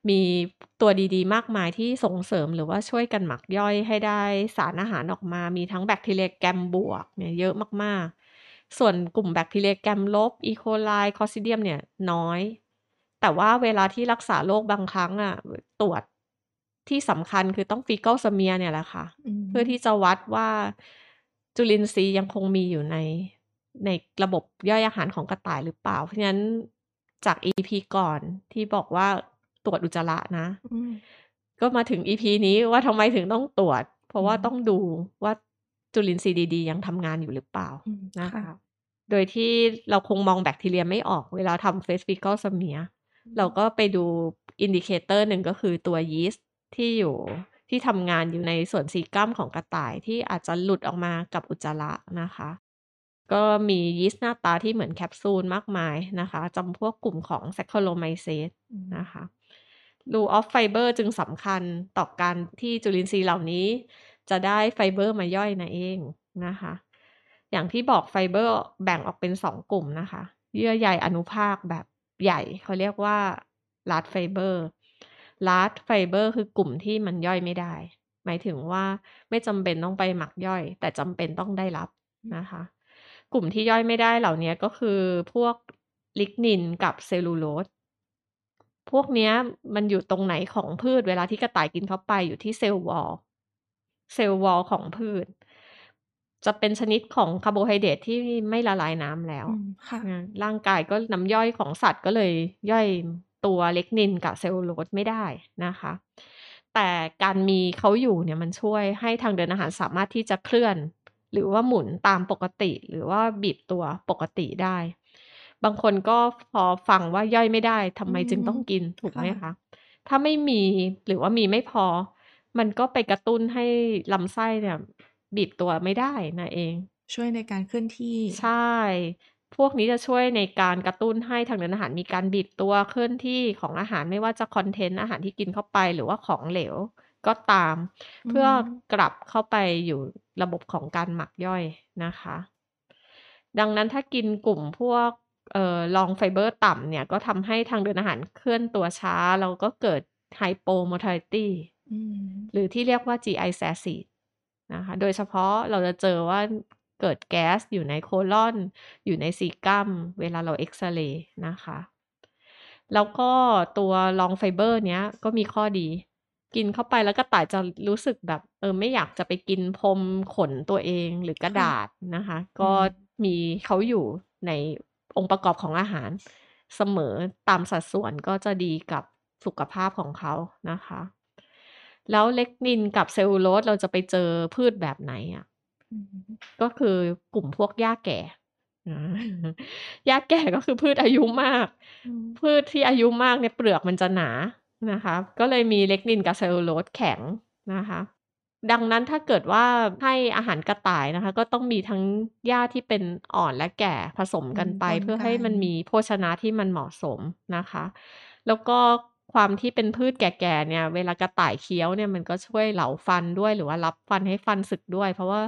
มีตัวดีๆ มากมายที่ส่งเสริมหรือว่าช่วยกันหมักย่อยให้ได้สารอาหารออกมา มีทั้งแบคทีเรียแกรมบวกเนี่ยเยอะมากๆ ส่วนกลุ่มแบคทีเรียแกรมลบ E. coli Clostridium เนี่ยน้อย แต่ว่าเวลาที่รักษาโรคบางครั้งอะตรวจที่สำคัญคือต้องฟีก a ลสเมียเนี่ยแหละค่ะมเพื่อที่จะวัดว่าจุลินทรีย์ยังคงมีอยู่ใน ในระบบย่อยอาหารของกระต่ายหรือเปล่า เพราะฉะนั้นจาก EP ก่อนที่บอกว่าตรวจอุจจาระนะอืมก็มาถึง EP นี้ว่าทำไมถึงต้องตรวจ เพราะว่าอืมต้องดูว่าจุลินทรีย์ดีๆ ยังทำงานอยู่หรือเปล่าอืมนะค่ะคะโดยที่เราคงมองแบคทีเรียไม่ออกเวลาทำเฟสฟิก a ลสเมียเราก็ไปดู indicator หนึ่งก็คือตัวยีสต์ที่อยู่ที่ทำงานอยู่ในส่วน cecum ของกระต่ายที่อาจจะหลุดออกมากับอุจจาระนะคะ ก็มียีสต์หน้าตาที่เหมือนแคปซูลมากมายนะคะจำพวกกลุ่มของ Saccharomyces อืมนะคะ role of fiber จึงสำคัญต่อการที่จุลินทรีย์เหล่านี้ จะได้ไฟเบอร์มาย่อยนั่นเองนะคะ อย่างที่บอกไฟเบอร์แบ่งออกเป็นสองกลุ่มนะคะ เยื่อใยอนุภาคแบบใหญ่เขาเรียกว่า large fiber large fiber คือกลุ่มที่มันย่อยไม่ได้ หมายถึงว่าไม่จำเป็นต้องไปหมักย่อย แต่จำเป็นต้องได้รับนะคะ กลุ่มที่ย่อยไม่ได้เหล่านี้ก็คือพวกลิกนินกับเซลลูโลสพวกเนี้ยมันอยู่ตรงไหนของพืชเวลาที่กระต่ายกินเข้าไปอยู่ที่ cell wall cell wall ของพืช จะเป็นชนิดของคาร์โบไฮเดรตที่ไม่ละลายน้ำแล้วอืมค่ะนะร่างกายก็น้ำย่อยของสัตว์ก็เลยย่อยตัวเล็กนินกับเซลลูโลสไม่ได้นะคะ แต่การมีเขาอยู่เนี่ยมันช่วยให้ทางเดินอาหารสามารถที่จะเคลื่อน หรือว่าหมุนตามปกติ หรือว่าบีบตัวปกติได้ บางคนก็พอฟังว่าย่อยไม่ได้ทำไมจึงต้องกินถูกไหมค่ะคะ ถ้าไม่มีหรือว่ามีไม่พอ มันก็ไปกระตุ้นให้ลำไส้เนี่ยบีบตัวไม่ได้นะเอง ช่วยในการเคลื่อนที่ ใช่ พวกนี้จะช่วยในการกระตุ้นให้ทางเดินอาหารมีการบีบตัวเคลื่อนที่ของอาหารไม่ว่าจะคอนเทนต์อาหารที่กินเข้าไปหรือว่าของเหลว ก็ตามอืเพื่อมกลับเข้าไปอยู่ระบบของการหมักย่อยนะคะ ดังนั้นถ้ากินกลุ่มพวกเอ่อ long fiber ต่ำเนี่ยก็ทำให้ทางเดินอาหารเคลื่อนตัวช้า แล้วก็เกิด hypomortality อืมหรือที่เรียกว่า GI SASI นะคะ โดยเฉพาะเราจะเจอว่าเกิดแก๊สอยู่ในโคลอน อยู่ในซีกัมเวลาเราเอ็กซเรย์นะคะ แล้วก็ตัว long fiber เนี้ยก็มีข้อดี กินเข้าไปแล้วกระต่ายจะรู้สึกแบบ เออไม่อยากจะไปกินพรมขนตัวเองหรือกระค่ะดาษนะคะอืก็มมีเขาอยู่ในองค์ประกอบของอาหารเสมอตามสัดส่วนก็จะดีกับสุขภาพของเขานะคะ แล้วลิกนินกับเซลลูโลสเราจะไปเจอพืชแบบไหนอะอืมก็คือกลุ่มพวกหญ้าแก่อาหญ้าแก่ก็คือพืชอายุมากอืมพืชที่อายุมากเนี่ยเปลือกมันจะหนา นะคะ ก็เลยมีลิกนินกับเซลลูโลสแข็งนะคะ ดังนั้นถ้าเกิดว่าให้อาหารกระต่ายนะคะ ก็ต้องมีทั้งหญ้าที่เป็นอ่อนและแก่ผสมอืกันมไปปนเพื่อกัให้มันนมีโภชนะที่มันเหมาะสมนะคะ แล้วก็ความที่เป็นพืชแก่ๆเนี่ย เวลากระต่ายเคี้ยวเนี่ยมันก็ช่วยเหลาฟันด้วยหรือว่ารับฟันให้ฟันสึกด้วย เพราะว่า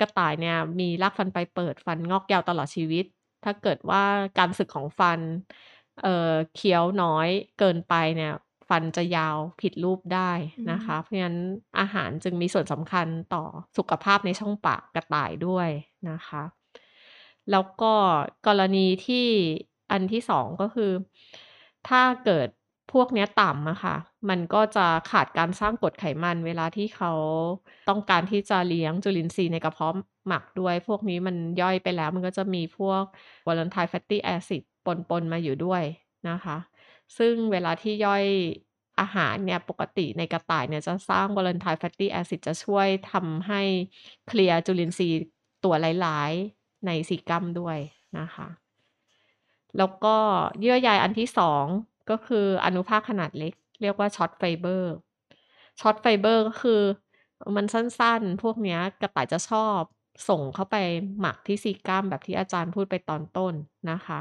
กระต่ายเนี่ยมีรากฟันปลายเปิดฟันงอกยาวตลอดชีวิต ถ้าเกิดว่าการสึกของฟันเอ่อเคี้ยวน้อยเกินไปเนี่ย ฟันจะยาวผิดรูปได้อืนะมคะ เพราะฉะนั้นอาหารจึงมีส่วนสำคัญต่อสุขภาพในช่องปากกระต่ายด้วยนะคะ แล้วก็กรณีที่อันที่2ก็คือ ถ้าเกิดพวกเนี้ยต่ำอะค่ะ มันก็จะขาดการสร้างกรดไขมันเวลาที่เขาต้องการที่จะเลี้ยงจุลินทรีย์ในกระเพาะหมักด้วย พวกนี้มันย่อยไปแล้วมันก็จะมีพวก volatile fatty acid ปนๆมาอยู่ด้วยนะคะ ซึ่งเวลาที่ย่อยอาหารเนี่ย ปกติในกระต่ายเนี่ยจะสร้าง volatile fatty acid จะช่วยทำให้เคลียร์จุลินทรีย์ตัวร้าย ๆ ในซีกัมด้วยนะคะ แล้วก็เยื่อใยอันที่2ก็คืออนุภาคขนาดเล็ก เรียกว่า short fiber short fiber ก็คือมันสั้นๆ พวกนี้กระต่ายจะชอบส่งเข้าไปหมักที่ซีกัมแบบที่อาจารย์พูดไปตอนต้นนะคะ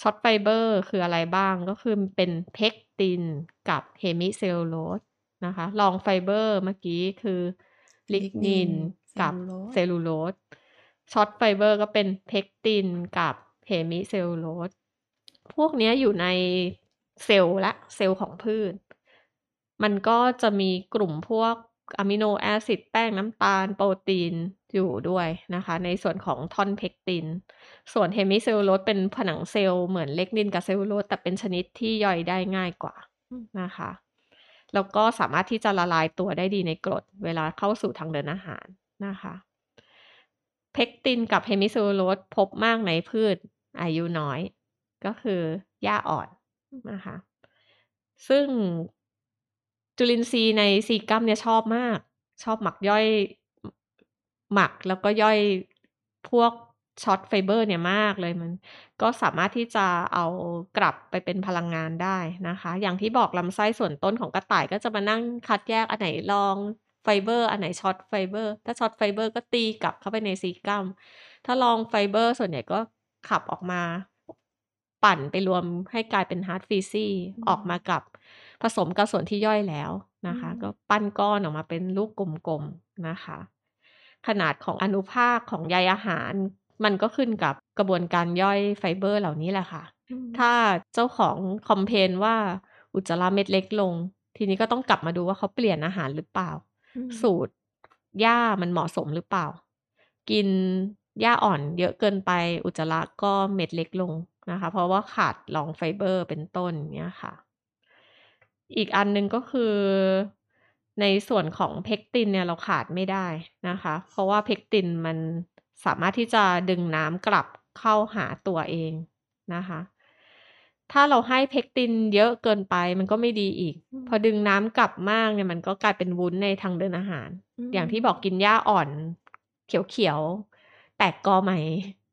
short fiber คืออะไรบ้างก็คือเป็นเพกตินกับ hemicellulosa นะคะ long fiber เมื่อกี้คือลิกลิกนินินนกับ cellulose เซลลูโลส short fiber ก็เป็นเพกตินกับ hemicellulosa พวกเนี้ยอยู่ในเซลล์และเซลล์ของพืช มันก็จะมีกลุ่มพวก amino acid แป้งน้ำตาล โปรตีนอยู่ด้วยนะคะ ในส่วนของท่อนเพกติน ส่วน hemicellulosa เป็นผนังเซลล์เหมือนลิกนินกับเซลลูโลสแต่เป็นชนิดที่ย่อยได้ง่ายกว่านะคะ แล้วก็สามารถที่จะละลายตัวได้ดีในกรด เวลาเข้าสู่ทางเดินอาหารนะคะเพกตินกับ hemicellulosa พบมากในพืชอายุน้อย ก็คือหญ้าอ่อนนะคะซึ่ง จุลินทรีย์ในซีกัมเนี่ยชอบมาก ชอบหมักย่อยหมักแล้วก็ย่อยพวก short fiber เนี่ยมากเลยมัน ก็สามารถที่จะเอากลับไปเป็นพลังงานได้นะคะ อย่างที่บอกลำไส้ส่วนต้นของกระต่ายก็จะมานั่งคัดแยกอันไหน long fiber อันไหน short fiber ถ้า short fiber ก็ตีกลับเข้าไปในซีกัมถ้า long fiber ส่วนใหญ่ก็ขับออกมา ปั่นไปรวมให้กลายเป็น hard feces อืออกมากับ ผสมกับส่วนที่ย่อยแล้วอืนะคะมก็ปั้นก้อนออกมาเป็นลูกกลมๆนะคะ ขนาดของอนุภาคของใยอาหาร มันก็ขึ้นกับกระบวนการย่อยไฟเบอร์เหล่านี้แหละค่ะอืมถ้าเจ้าของคอมเพลนว่าอุจจาระเม็ดเล็กลง ทีนี้ก็ต้องกลับมาดูว่าเขาเปลี่ยนอาหารหรือเปล่าอืมสูตรหญ้ามันเหมาะสมหรือเปล่า กินหญ้าอ่อนเยอะเกินไปอุจจาระก็เม็ดเล็กลงนะคะ เพราะว่าขาด long fiber เป็นต้นอย่างเงี้ยค่ะ อีกอันหนึ่งก็คือในส่วนของเพกตินเนี่ยเราขาดไม่ได้นะคะ เพราะว่าเพกตินมันสามารถที่จะดึงน้ำกลับเข้าหาตัวเองนะคะ ถ้าเราให้เพกตินเยอะเกินไปมันก็ไม่ดีอีกอืมพอดึงน้ำกลับมากเนี่ยมันก็กลายเป็นวุ้นในทางเดินอาหารอือย่างที่มบอกกินหญ้าอ่อนเขียวๆแตกกอใหม่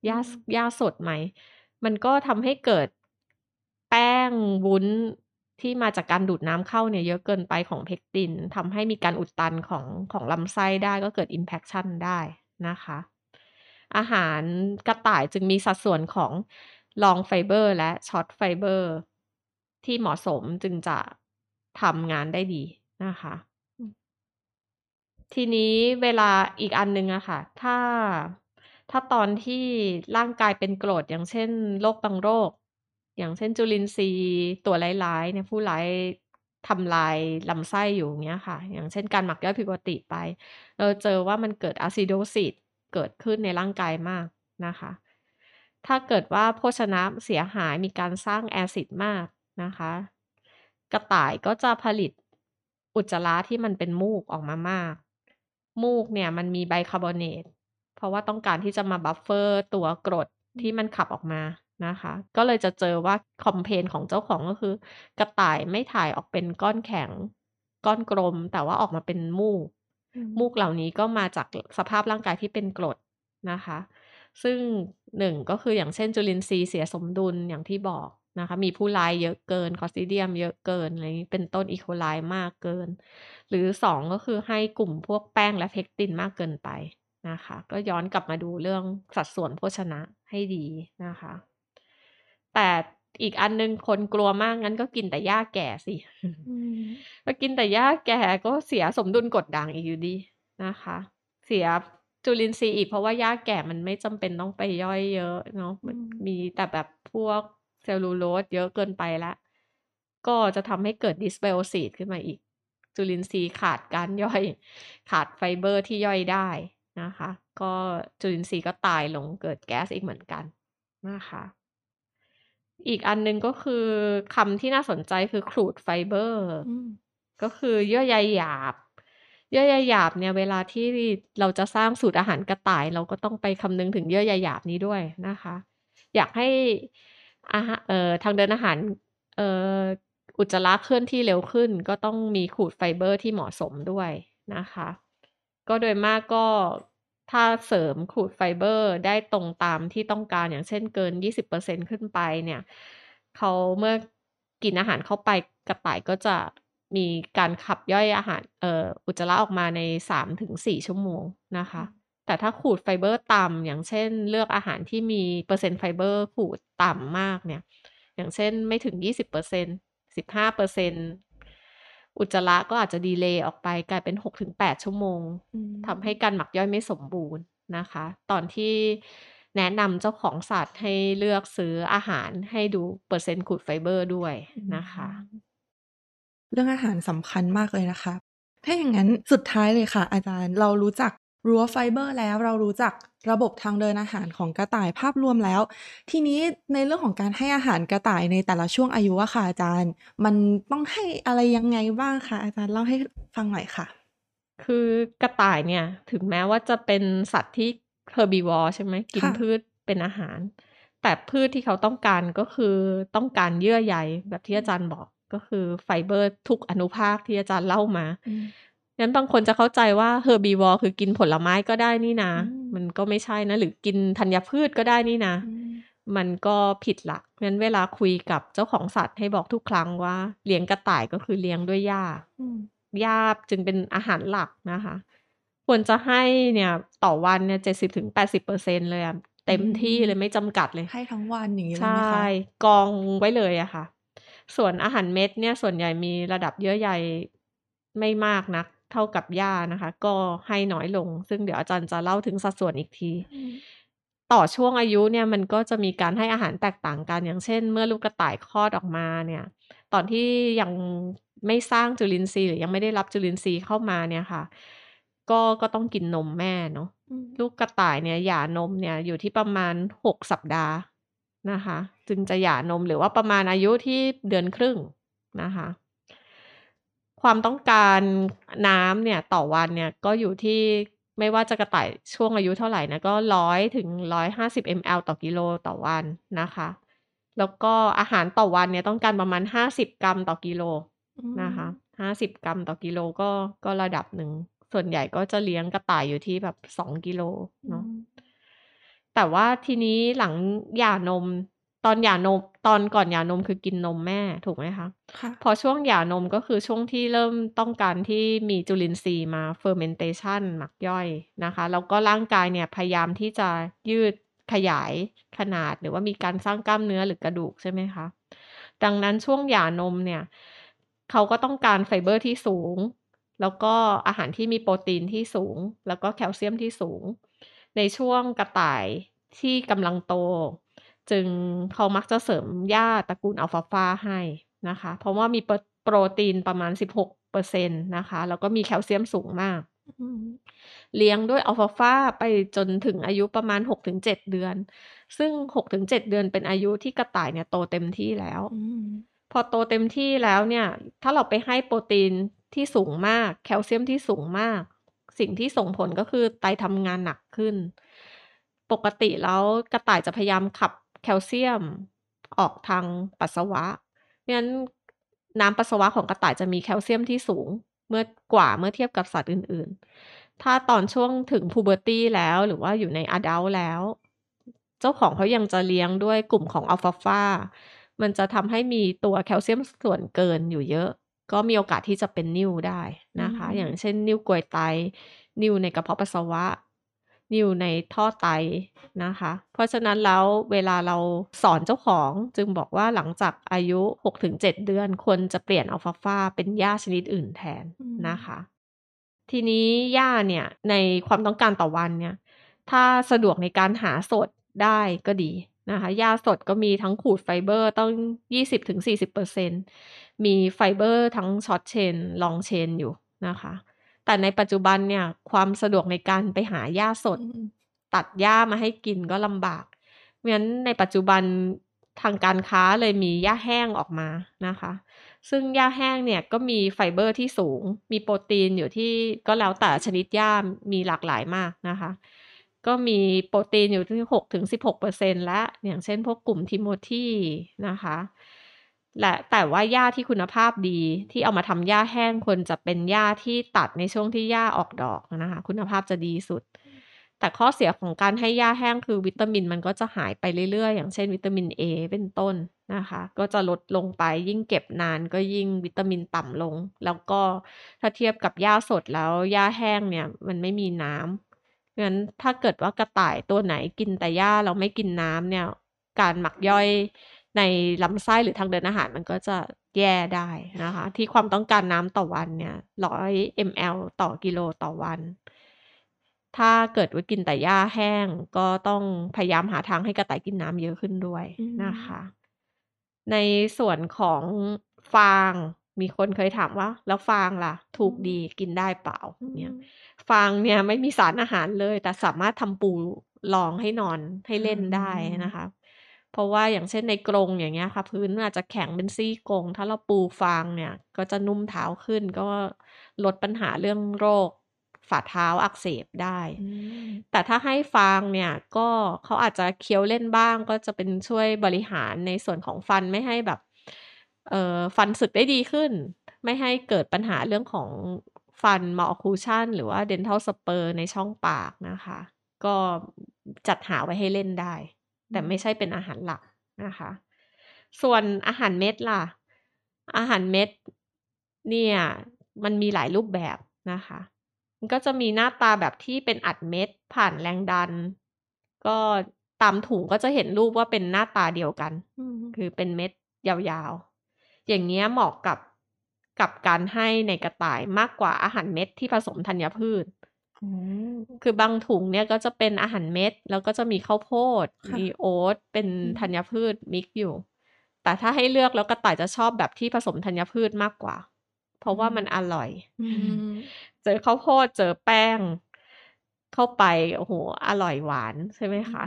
หอืญ้ามสหญ้าสดใหม่ มันก็ทำให้เกิดแป้งวุ้น ที่มาจากการดูดน้ำเข้าเนี่ยเยอะเกินไปของเพกตินทำให้มีการอุดตันของของลำไส้ได้ก็เกิด impaction ได้นะคะ อาหารกระต่ายจึงมีสัดส่วนของ long fiber และ short fiber ที่เหมาะสมจึงจะทำงานได้ดีนะคะ ทีนี้เวลาอีกอันหนึ่งอะค่ะ ถ้าถ้าตอนที่ร่างกายเป็นกรดอย่างเช่นโรคบางโรค อย่างเช่นจุลินทรีย์ตัวร้ายๆเนี่ยผู้ร้ายทำลายลำไส้อยู่อย่างเงี้ยค่ะ อย่างเช่นการหมักย่อยผิดปกติไป เราเจอว่ามันเกิด acidosis เกิดขึ้นในร่างกายมากนะคะ ถ้าเกิดว่าโภชนะเสียหายมีการสร้างแอซิดมากนะคะ กระต่ายก็จะผลิตอุจจาระที่มันเป็นมูกออกมามาก มูกเนี่ยมันมีไบคาร์บอเนต เพราะว่าต้องการที่จะมา buffer ตัวกรดที่มันขับออกมา นะคะ ก็เลยจะเจอว่า complain ของเจ้าของก็คือ กระต่ายไม่ถ่ายออกเป็นก้อนแข็ง ก้อนกลม แต่ว่าออกมาเป็นมูกอืมมูกเหล่านี้ก็มาจากสภาพร่างกายที่เป็นกรดนะคะ ซึ่ง1ก็คืออย่างเช่นจุลินทรีย์เสียสมดุลอย่างที่บอกนะคะ มีผู้ร้ายเยอะเกิน Clostridium เยอะเกินอะไรงี้เป็นต้น E. coli มากเกิน หรือ2ก็คือให้กลุ่มพวกแป้งและเพกตินมากเกินไปนะคะ ก็ย้อนกลับมาดูเรื่องสัดส่วนโภชนะให้ดีนะคะ แต่อีกอันหนึ่งคนกลัวมากงั้นก็กินแต่หญ้าแก่สิอืมถ้ากินแต่หญ้าแก่ก็เสียสมดุลกรดด่างอีกอยู่ดีนะคะ เสียจุลินทรีย์อีกเพราะว่าหญ้าแก่มันไม่จำเป็นต้องไปย่อยเยอะเนาะอืมันมมีแต่แบบพวกเซลลูโลสเยอะเกินไปแล้วก็จะทำให้เกิด dysbiosis ขึ้นมาอีก จุลินทรีย์ขาดการย่อย ขาดไฟเบอร์ที่ย่อยได้นะคะ ก็จุลินทรีย์ก็ตายลงเกิดแก๊สอีกเหมือนกันนะคะ อีกอันหนึ่งก็คือคำที่น่าสนใจคือ crude fiber อืมก็คือเยื่อใยหยาบ เยื่อใยหยาบเนี่ยเวลาที่เราจะสร้างสูตรอาหารกระต่าย เราก็ต้องไปคำนึงถึงเยื่อใยหยาบนี้ด้วยนะคะ อยากให้อาหาเอ่อทางเดินอาหารเอ่ออุจจาระเคลื่อนที่เร็วขึ้น ก็ต้องมี crude fiber ที่เหมาะสมด้วยนะคะ ก็โดยมากก็ ถ้าเสริม crude fiber ได้ตรงตามที่ต้องการอย่างเช่นเกิน 20%ขึ้นไปเนี่ยเขาเมื่อกินอาหารเข้าไปกระต่ายก็จะมีการขับย่อยอาหารเอ่ออุจจาระออกมาใน 3-4 ชั่วโมงนะคะ แต่ถ้า crude fiber ต่ำอย่างเช่นเลือกอาหารที่มีเปอร์เซ็นต์ fiber crude ต่ำมากเนี่ย อย่างเช่นไม่ถึง 20% 15%อุ จจาระก็อาจจะ delay ออกไปกลายเป็น6-8ชั่วโมงอืมทำให้การหมักย่อยไม่สมบูรณ์นะคะ ตอนที่แนะนำเจ้าของสัตว์ให้เลือกซื้ออาหารให้ดูเปอร์เซ็นต์ crude fiber ด้วยอืมนะคะ เรื่องอาหารสำคัญมากเลยนะคะ ถ้าอย่างนั้นสุดท้ายเลยค่ะ อาจารย์เรารู้จัก รั้วไฟเบอร์แล้วเรารู้จักระบบทางเดินอาหารของกระต่ายภาพรวมแล้ว ทีนี้ในเรื่องของการให้อาหารกระต่ายในแต่ละช่วงอายุอะค่ะอาจารย์ มันต้องให้อะไรยังไงบ้างคะอาจารย์เล่าให้ฟังหน่อยค่ะ คือกระต่ายเนี่ย ถึงแม้ว่าจะเป็นสัตว์ที่ herbivore ใช่ไหมกินค่ะพืชเป็นอาหาร แต่พืชที่เขาต้องการก็คือต้องการเยื่อใยแบบที่อาจารย์บอกก็คือไฟเบอร์ทุกอนุภาคที่อาจารย์เล่ามาอืม งั้นบางคนจะเข้าใจว่า herbivore คือกินผลไม้ก็ได้นี่นะอืมมันก็ไม่ใช่นะ หรือกินธัญพืชก็ได้นี่นะอืมมันก็ผิดหลักงั้นเวลาคุยกับเจ้าของสัตว์ให้บอกทุกครั้งว่า เลี้ยงกระต่ายก็คือเลี้ยงด้วยหญ้าอืมหญ้าจึงเป็นอาหารหลักนะคะ ควรจะให้เนี่ยต่อวันเนี่ยเจ็ดสิบถึงแปดสิบเปอร์เซ็นเลยอะเต็มที่เลยไม่จำกัดเลย ให้ทั้งวันอย่างนี้เลยใช่ไหมคะกองไว้เลยอะค่ะ ส่วนอาหารเม็ดเนี่ยส่วนใหญ่มีระดับเยื่อใยไม่มากนัก เท่ากับหญ้านะคะ ก็ให้น้อยลง ซึ่งเดี๋ยวอาจารย์จะเล่าถึงสัดส่วนอีกทีอืมต่อช่วงอายุเนี่ยมันก็จะมีการให้อาหารแตกต่างกัน อย่างเช่น เมื่อลูกกระต่ายคลอดออกมาเนี่ย ตอนที่ยังไม่สร้างจุลินทรีย์หรือยังไม่ได้รับจุลินทรีย์เข้ามาเนี่ยค่ะ ก็ก็ต้องกินนมแม่เนาะอืมลูกกระต่ายเนี่ยหย่านมเนี่ยอยู่ที่ประมาณ6สัปดาห์นะคะ จึงจะหย่านมหรือว่าประมาณอายุที่เดือนครึ่งนะคะ ความต้องการน้ำเนี่ยต่อวันเนี่ยก็อยู่ที่ไม่ว่าจะกระต่ายช่วงอายุเท่าไหร่นะก็100ถึง150 ml ต่อกิโลต่อวันนะคะ แล้วก็อาหารต่อวันเนี่ยต้องการประมาณ50กรัมต่อกิโลอืมนะคะ50กรัมต่อกิโลก็ก็ระดับหนึ่ง ส่วนใหญ่ก็จะเลี้ยงกระต่ายอยู่ที่แบบ2กิโลอืเนาะมแต่ว่าทีนี้หลังหย่านม ตอนหย่านมตอนก่อนหย่านมคือกินนมแม่ถูกไหมคะค่ะพอช่วงหย่านมก็คือช่วงที่เริ่มต้องการที่มีจุลินทรีย์มา fermentation หมักย่อยนะคะ แล้วก็ร่างกายเนี่ยพยายามที่จะยืดขยายขนาดหรือว่ามีการสร้างกล้ามเนื้อหรือกระดูกใช่ไหมคะดังนั้นช่วงหย่านมเนี่ยเขาก็ต้องการไฟเบอร์ที่สูง แล้วก็อาหารที่มีโปรตีนที่สูง แล้วก็แคลเซียมที่สูง ในช่วงกระต่ายที่กำลังโต จึงเขามักจะเสริมหญ้าตระกูลอัลฟาฟาให้นะคะ เพราะว่ามีโปรโปรตีนประมาณ 16%นะคะ แล้วก็มีแคลเซียมสูงมากอืมเลี้ยงด้วยอัลฟาฟาไปจนถึงอายุประมาณ 6-7 เดือน ซึ่ง 6-7 เดือนเป็นอายุที่กระต่ายเนี่ยโตเต็มที่แล้วอืมพอโตเต็มที่แล้วเนี่ย ถ้าเราไปให้โปรตีนที่สูงมาก แคลเซียมที่สูงมาก สิ่งที่ส่งผลก็คือไตทำงานหนักขึ้น ปกติแล้วกระต่ายจะพยายามขับ แคลเซียมออกทางปัสสาวะเพราะฉะนั้นน้ำปัสสาวะของกระต่ายจะมีแคลเซียมที่สูงเมื่อกว่าเมื่อเทียบกับสัตว์อื่น ๆ ถ้าตอนช่วงถึงพูเบอร์ตี้แล้วหรือว่าอยู่ในอดัลแล้ว เจ้าของเขายังจะเลี้ยงด้วยกลุ่มของอัลฟาฟามันจะทำให้มีตัวแคลเซียมส่วนเกินอยู่เยอะ ก็มีโอกาสที่จะเป็นนิ่วได้นะคะอืมอย่างเช่น นิ่วกลวยไต นิ่วในกระเพาะปัสสาวะ นิ่วในท่อไตนะคะ เพราะฉะนั้นแล้วเวลาเราสอนเจ้าของจึงบอกว่าหลังจากอายุ 6-7 เดือนควรจะเปลี่ยนอัลฟาฟาเป็นหญ้าชนิดอื่นแทนนะคะ ทีนี้หญ้าเนี่ยในความต้องการต่อวันเนี่ย ถ้าสะดวกในการหาสดได้ก็ดีนะคะหญ้าสดก็มีทั้ง crude fiber ตั้ง 20-40%มีไฟเบอร์ทั้ง short chain long chain อยู่นะคะ แต่ในปัจจุบันเนี่ย ความสะดวกในการไปหาหญ้าสดอืมตัดหญ้ามาให้กินก็ลำบากเพราะฉะนั้นในปัจจุบันทางการค้าเลยมีหญ้าแห้งออกมานะคะ ซึ่งหญ้าแห้งเนี่ยก็มีไฟเบอร์ที่สูง มีโปรตีนอยู่ที่ก็แล้วแต่ชนิดหญ้ามีหลากหลายมากนะคะ ก็มีโปรตีนอยู่ที่6ถึง16%และอย่างเช่นพวกกลุ่มทิโมธีนะคะ และแต่ว่าหญ้าที่คุณภาพดีที่เอามาทำหญ้าแห้งควรจะเป็นหญ้าที่ตัดในช่วงที่หญ้าออกดอกนะคะ คุณภาพจะดีสุด แต่ข้อเสียของการให้หญ้าแห้งคือวิตามินมันก็จะหายไปเรื่อยๆ อย่างเช่นวิตามิน A เป็นต้นนะคะ ก็จะลดลงไปยิ่งเก็บนานก็ยิ่งวิตามินต่ำลง แล้วก็ถ้าเทียบกับหญ้าสดแล้วหญ้าแห้งเนี่ยมันไม่มีน้ำงั้นถ้าเกิดว่ากระต่ายตัวไหนกินแต่หญ้าแล้วไม่กินน้ำเนี่ยการหมักย่อย ในลำไส้หรือทางเดินอาหารมันก็จะแย่ได้นะคะ ที่ความต้องการน้ำต่อวันเนี่ย100 ml ต่อกิโลต่อวัน ถ้าเกิดว่ากินแต่หญ้าแห้งก็ต้องพยายามหาทางให้กระต่ายกินน้ำเยอะขึ้นด้วยอืมนะคะ ในส่วนของฟางมีคนเคยถามว่า แล้วฟางล่ะ ถูกดีกินได้เปล่าอืเนี่ยมฟางเนี่ยไม่มีสารอาหารเลย แต่สามารถทำปูรองให้นอนให้เล่นได้นะคะ เพราะว่าอย่างเช่นในกรงอย่างเงี้ยค่ะ พื้นมันอาจจะแข็งเป็นซี่กรง ถ้าเราปูฟางเนี่ย ก็จะนุ่มเท้าขึ้น ก็ลดปัญหาเรื่องโรคฝ่าเท้าอักเสบได้อืมแต่ถ้าให้ฟางเนี่ยก็เขาอาจจะเคี้ยวเล่นบ้าง ก็จะเป็นช่วยบริหารในส่วนของฟันไม่ให้แบบเอ่อฟันสึกได้ดีขึ้น ไม่ให้เกิดปัญหาเรื่องของฟัน malocclusion หรือว่า dental spur ในช่องปากนะคะ ก็จัดหาไว้ให้เล่นได้ แต่ไม่ใช่เป็นอาหารหลักนะคะ ส่วนอาหารเม็ดล่ะ อาหารเม็ดเนี่ยมันมีหลายรูปแบบนะคะ มันก็จะมีหน้าตาแบบที่เป็นอัดเม็ดผ่านแรงดัน ก็ตามถุงก็จะเห็นรูปว่าเป็นหน้าตาเดียวกันอืมคือเป็นเม็ดยาวๆ อย่างเงี้ยเหมาะกับกับการให้ในกระต่ายมากกว่าอาหารเม็ดที่ผสมธัญพืช อืม คือบางถุงเนี่ยก็จะเป็นอาหารเม็ด แล้วก็จะมีข้าวโพด ค่ะ มีโอ๊ต เป็นอืมธัญพืชมิกซ์อยู่ แต่ถ้าให้เลือกแล้วกระต่ายจะชอบแบบที่ผสมธัญพืชมากกว่า เพราะว่ามันอร่อย อืมเจอข้าวโพด เจอแป้งเข้าไป โอ้โหอร่อยหวาน ใช่ไหมคะ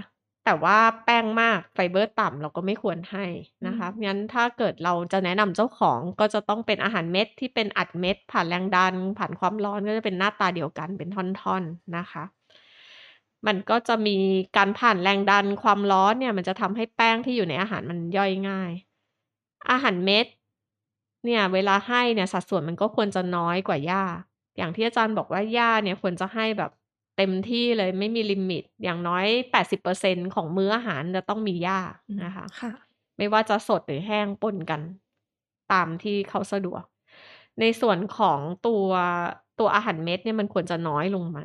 แต่ว่าแป้งมากไฟเบอร์ต่ำเราก็ไม่ควรให้นะคะอืมงั้นถ้าเกิดเราจะแนะนำเจ้าของก็จะต้องเป็นอาหารเม็ดที่เป็นอัดเม็ด ผ่านแรงดัน ผ่านความร้อนก็จะเป็นหน้าตาเดียวกันเป็นท่อนๆนะคะ มันก็จะมีการผ่านแรงดันความร้อนเนี่ย มันจะทำให้แป้งที่อยู่ในอาหารมันย่อยง่าย อาหารเม็ดเนี่ยเวลาให้เนี่ยสัดส่วนมันก็ควรจะน้อยกว่าหญ้า อย่างที่อาจารย์บอกว่าหญ้าเนี่ยควรจะให้แบบ เต็มที่เลยไม่มีลิมิต อย่างน้อย 80%ของมื้ออาหารจะต้องมีหญ้านะคะค่ะไม่ว่าจะสดหรือแห้งปนกัน ตามที่เขาสะดวก ในส่วนของตัวตัวอาหารเม็ดเนี่ยมันควรจะน้อยลงมา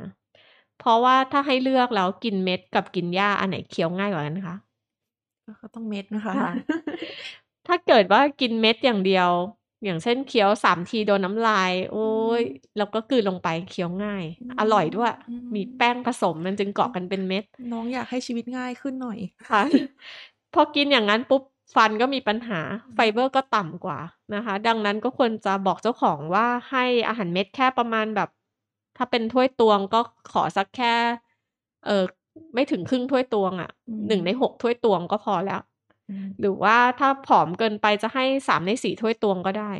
เพราะว่าถ้าให้เลือกแล้วกินเม็ดกับกินหญ้าอันไหนเคี้ยวง่ายกว่ากันคะก็ต้องเม็ดนะคะค่ะถ้าเกิดว่ากินเม็ดอย่างเดียว อย่างเช่นเคี้ยวสามทีโดนน้ำลาย โอ้ยแล้วก็กลืนลงไปเคี้ยวง่ายอืมอร่อยด้วยอืมมีแป้งผสมมันจึงเกาะกันเป็นเม็ด น้องอยากให้ชีวิตง่ายขึ้นหน่อยค่ะพอกินอย่างนั้นปุ๊บฟันก็มีปัญหาไฟเบอร์ก็ต่ำกว่านะคะ ดังนั้นก็ควรจะบอกเจ้าของว่าให้อาหารเม็ดแค่ประมาณแบบ ถ้าเป็นถ้วยตวงก็ขอสักแค่ เออไม่ถึงครึ่งถ้วยตวงอะ่ะอืมหนึ่งในหกถ้วยตวงก็พอแล้วอืม หรือว่าถ้าผอมเกินไปจะให้สามในสี่ถ้วยตวงก็ได้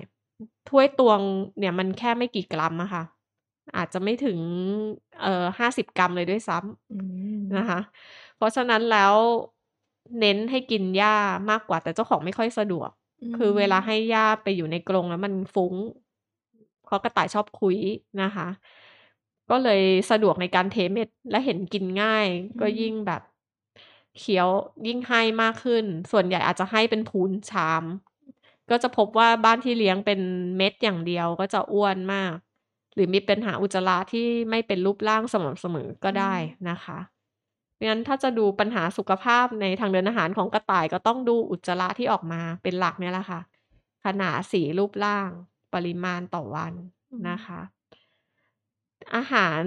ถ้วยตวงเนี่ยมันแค่ไม่กี่กรัมอะค่ะ อาจจะไม่ถึงเอ่อห้าสิบกรัมเลยด้วยซ้ำอืมนะคะ เพราะฉะนั้นแล้วเน้นให้กินหญ้ามากกว่าแต่เจ้าของไม่ค่อยสะดวก คือเวลาให้หญ้าไปอยู่ในกรงแล้วมันฟุ้ง เพราะกระต่ายชอบคุยนะคะ ก็เลยสะดวกในการเทเม็ดและเห็นกินง่าย ก็ยิ่งแบบ เคี้ยวยิ่งให้มากขึ้น ส่วนใหญ่อาจจะให้เป็นพูนชาม ก็จะพบว่าบ้านที่เลี้ยงเป็นเม็ดอย่างเดียวก็จะอ้วนมาก หรือมีปัญหาอุจจาระที่ไม่เป็นรูปร่างสม่ำเสมอก็ได้นะคะเพราะฉะนั้นถ้าจะดูปัญหาสุขภาพในทางเดินอาหารของกระต่ายก็ต้องดูอุจจาระที่ออกมาเป็นหลักเนี่ยแหละค่ะ ขนาดสีรูปร่าง ปริมาณต่อวันนะคะ อาหาร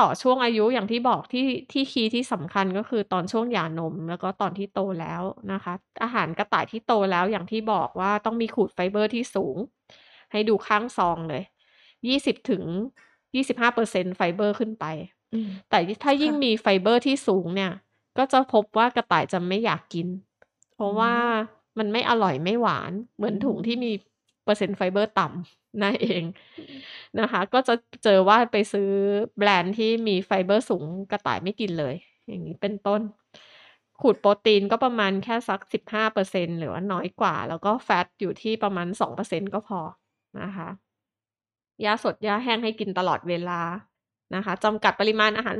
ต่อช่วงอายุอย่างที่บอกที่ที่คีย์ที่สำคัญก็คือตอนช่วงหย่านม แล้วก็ตอนที่โตแล้วนะคะ อาหารกระต่ายที่โตแล้วอย่างที่บอกว่าต้องมีขูดไฟเบอร์ที่สูง ให้ดูข้างซองเลย ยี่สิบถึงยี่สิบห้าเปอร์เซ็นไฟเบอร์ขึ้นไป แต่ถ้ายิ่งมีไฟเบอร์ที่สูงเนี่ย ก็จะพบว่ากระต่ายจะไม่อยากกิน เพราะว่ามันไม่อร่อยไม่หวานเหมือนถุงที่มี เปอร์เซ็นต์ไฟเบอร์ต่ำนั่นเองนะคะ ก็จะเจอว่าไปซื้อแบรนด์ที่มีไฟเบอร์สูงกระต่ายไม่กินเลย อย่างนี้เป็นต้น crude protein ก็ประมาณแค่สักสิบห้าเปอร์เซ็นหรือว่าน้อยกว่า แล้วก็ fat อยู่ที่ประมาณสองเปอร์เซ็นก็พอนะคะหญ้าสดหญ้าแห้งให้กินตลอดเวลานะคะจำกัดปริมาณอาหาร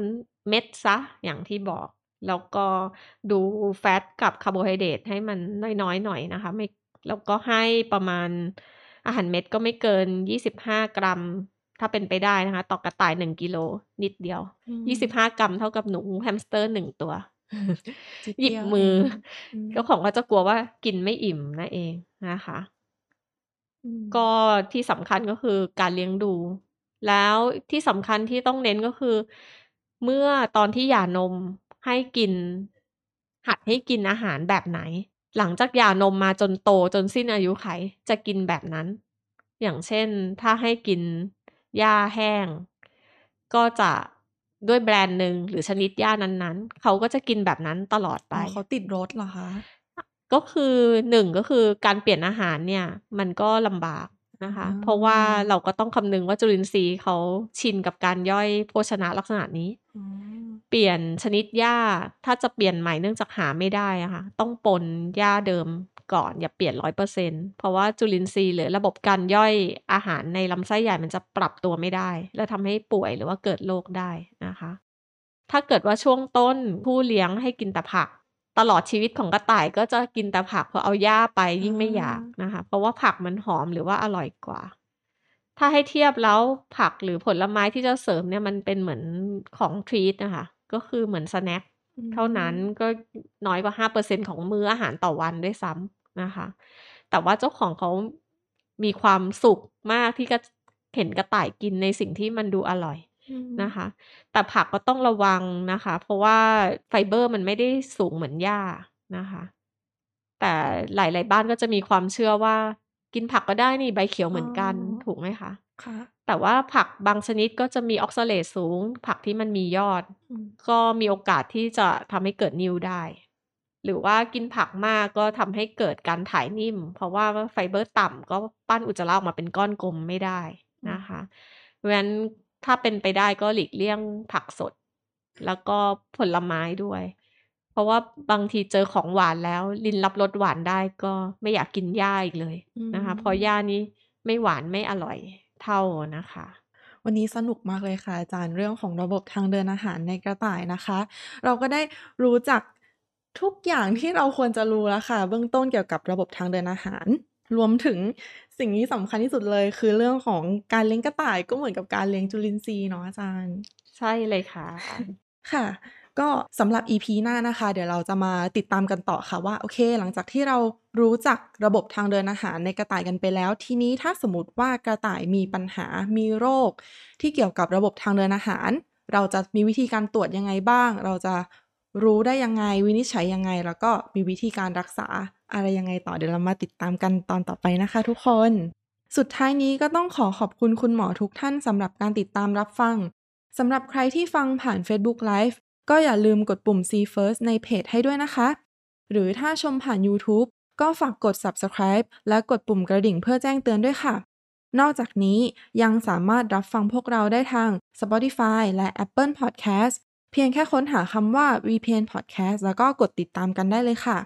เม็ดซะอย่างที่บอก แล้วก็ดู fat กับคาร์โบไฮเดรตให้มันน้อยๆหน่อยนะคะ ไม่ แล้วก็ให้ประมาณอาหารเม็ดก็ไม่เกินยี่สิบห้ากรัม ถ้าเป็นไปได้นะคะ ต่อกระต่ายหนึ่งกิโลนิดเดียวอืมยี่สิบห้ากรัมเท่ากับหนูแฮมสเตอร์หนึ่งตัวจิ๊ดหยิบเดียวมือเองเจ้าของก็จะกลัวว่ากินไม่อิ่มนั่นเองนะคะอืมก็ที่สำคัญก็คือการเลี้ยงดู แล้วที่สำคัญที่ต้องเน้นก็คือ เมื่อตอนที่หย่านมให้กิน หัดให้กินอาหารแบบไหน หลังจากหย่านมมาจนโตจนสิ้นอายุไขจะกินแบบนั้น อย่างเช่นถ้าให้กินหญ้าแห้ง ก็จะด้วยแบรนด์หนึ่งหรือชนิดหญ้านั้นๆ เขาก็จะกินแบบนั้นตลอดไปอ๋อเขาติดรถเหรอคะ ก็คือหนึ่งก็คือการเปลี่ยนอาหารเนี่ย มันก็ลำบาก นะคะอ่าเพราะว่าเราก็ต้องคำนึงว่าจุลินทรีย์เขาชินกับการย่อยโภชนะลักษณะนี้อ๋อเปลี่ยนชนิดหญ้าถ้าจะเปลี่ยนใหม่เนื่องจากหาไม่ได้อะค่ะต้องปนหญ้าเดิมก่อนอย่าเปลี่ยนร้อยเปอร์เซ็นเพราะว่าจุลินทรีย์หรือระบบการย่อยอาหารในลำไส้ใหญ่มันจะปรับตัวไม่ได้ และทำให้ป่วยหรือว่าเกิดโรคได้นะคะ ถ้าเกิดว่าช่วงต้นผู้เลี้ยงให้กินแต่ผัก ตลอดชีวิตของกระต่ายก็จะกินแต่ผักพอเอาหญ้าไปยิ่งไม่อยากนะคะ เพราะว่าผักมันหอมหรือว่าอร่อยกว่า ถ้าให้เทียบแล้วผักหรือผลไม้ที่จะเสริมเนี่ยมันเป็นเหมือนของทรีตนะคะ ก็คือเหมือนสแน็คอืมเท่านั้นก็น้อยกว่าห้าเปอร์เซ็นของมื้ออาหารต่อวันด้วยซ้ำนะคะ แต่ว่าเจ้าของเขามีความสุขมากที่ก็เห็นกระต่ายกินในสิ่งที่มันดูอร่อยอืม นะคะ แต่ผักก็ต้องระวังนะคะ เพราะว่าไฟเบอร์มันไม่ได้สูงเหมือนหญ้านะคะ แต่หลาย ๆ บ้านก็จะมีความเชื่อว่า กินผักก็ได้นี่ใบเขียวเหมือนกันอ๋อถูกไหมคะค่ะแต่ว่าผักบางชนิดก็จะมีออกซาเลตสูง ผักที่มันมียอดอืมก็มีโอกาสที่จะทำให้เกิดนิ่วได้ หรือว่ากินผักมากก็ทำให้เกิดการถ่ายนิ่ม เพราะว่าไฟเบอร์ต่ำก็ปั้นอุจจาระออกมาเป็นก้อนกลมไม่ได้นะคะเพราะฉะนั้น ถ้าเป็นไปได้ก็หลีกเลี่ยงผักสด แล้วก็ผลไม้ด้วย เพราะว่าบางทีเจอของหวานแล้ว ลินรับรสหวานได้ก็ไม่อยากกินหญ้าอีกเลยนะคะอืมเพราะหญ้านี้ไม่หวานไม่อร่อยเท่านะคะวันนี้สนุกมากเลยค่ะอาจารย์เรื่องของระบบทางเดินอาหารในกระต่ายนะคะ เราก็ได้รู้จักทุกอย่างที่เราควรจะรู้แล้วค่ะ เบื้องต้นเกี่ยวกับระบบทางเดินอาหาร รวมถึงสิ่งที่สำคัญที่สุดเลย คือเรื่องของการเลี้ยงกระต่ายก็เหมือนกับการเลี้ยงจุลินทรีย์เนาะอาจารย์ ใช่เลยค่ะ ค่ะ ก็สำหรับ EP หน้านะคะ เดี๋ยวเราจะมาติดตามกันต่อค่ะว่า โอเค หลังจากที่เรารู้จักระบบทางเดินอาหารในกระต่ายกันไปแล้ว ทีนี้ถ้าสมมติว่ากระต่ายมีปัญหามีโรค ที่เกี่ยวกับระบบทางเดินอาหาร เราจะมีวิธีการตรวจยังไงบ้าง เราจะรู้ได้ยังไงวินิจฉัยยังไง แล้วก็มีวิธีการรักษา อะไรยังไงต่อเดี๋ยวเรามาติดตามกันตอนต่อไปนะคะทุกคน สุดท้ายนี้ก็ต้องขอขอบคุณคุณหมอทุกท่านสำหรับการติดตามรับฟังสำหรับใครที่ฟังผ่าน Facebook Live ก็อย่าลืมกดปุ่ม See First ในเพจให้ด้วยนะคะ หรือถ้าชมผ่าน YouTube ก็ฝากกด Subscribe และกดปุ่มกระดิ่งเพื่อแจ้งเตือนด้วยค่ะ นอกจากนี้ยังสามารถรับฟังพวกเราได้ทาง Spotify และ Apple Podcast เพียงแค่ค้นหาคำว่า VPN Podcast แล้วก็กดติดตามกันได้เลยค่ะ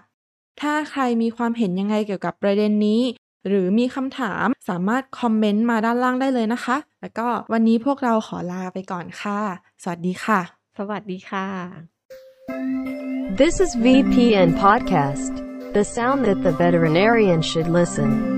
ถ้าใครมีความเห็นยังไงเกี่ยวกับประเด็นนี้ หรือมีคำถามสามารถคอมเมนต์มาด้านล่างได้เลยนะคะ แล้วก็วันนี้พวกเราขอลาไปก่อนค่ะ สวัสดีค่ะ สวัสดีค่ะ This is VPN Podcast, the sound that the veterinarian should listen.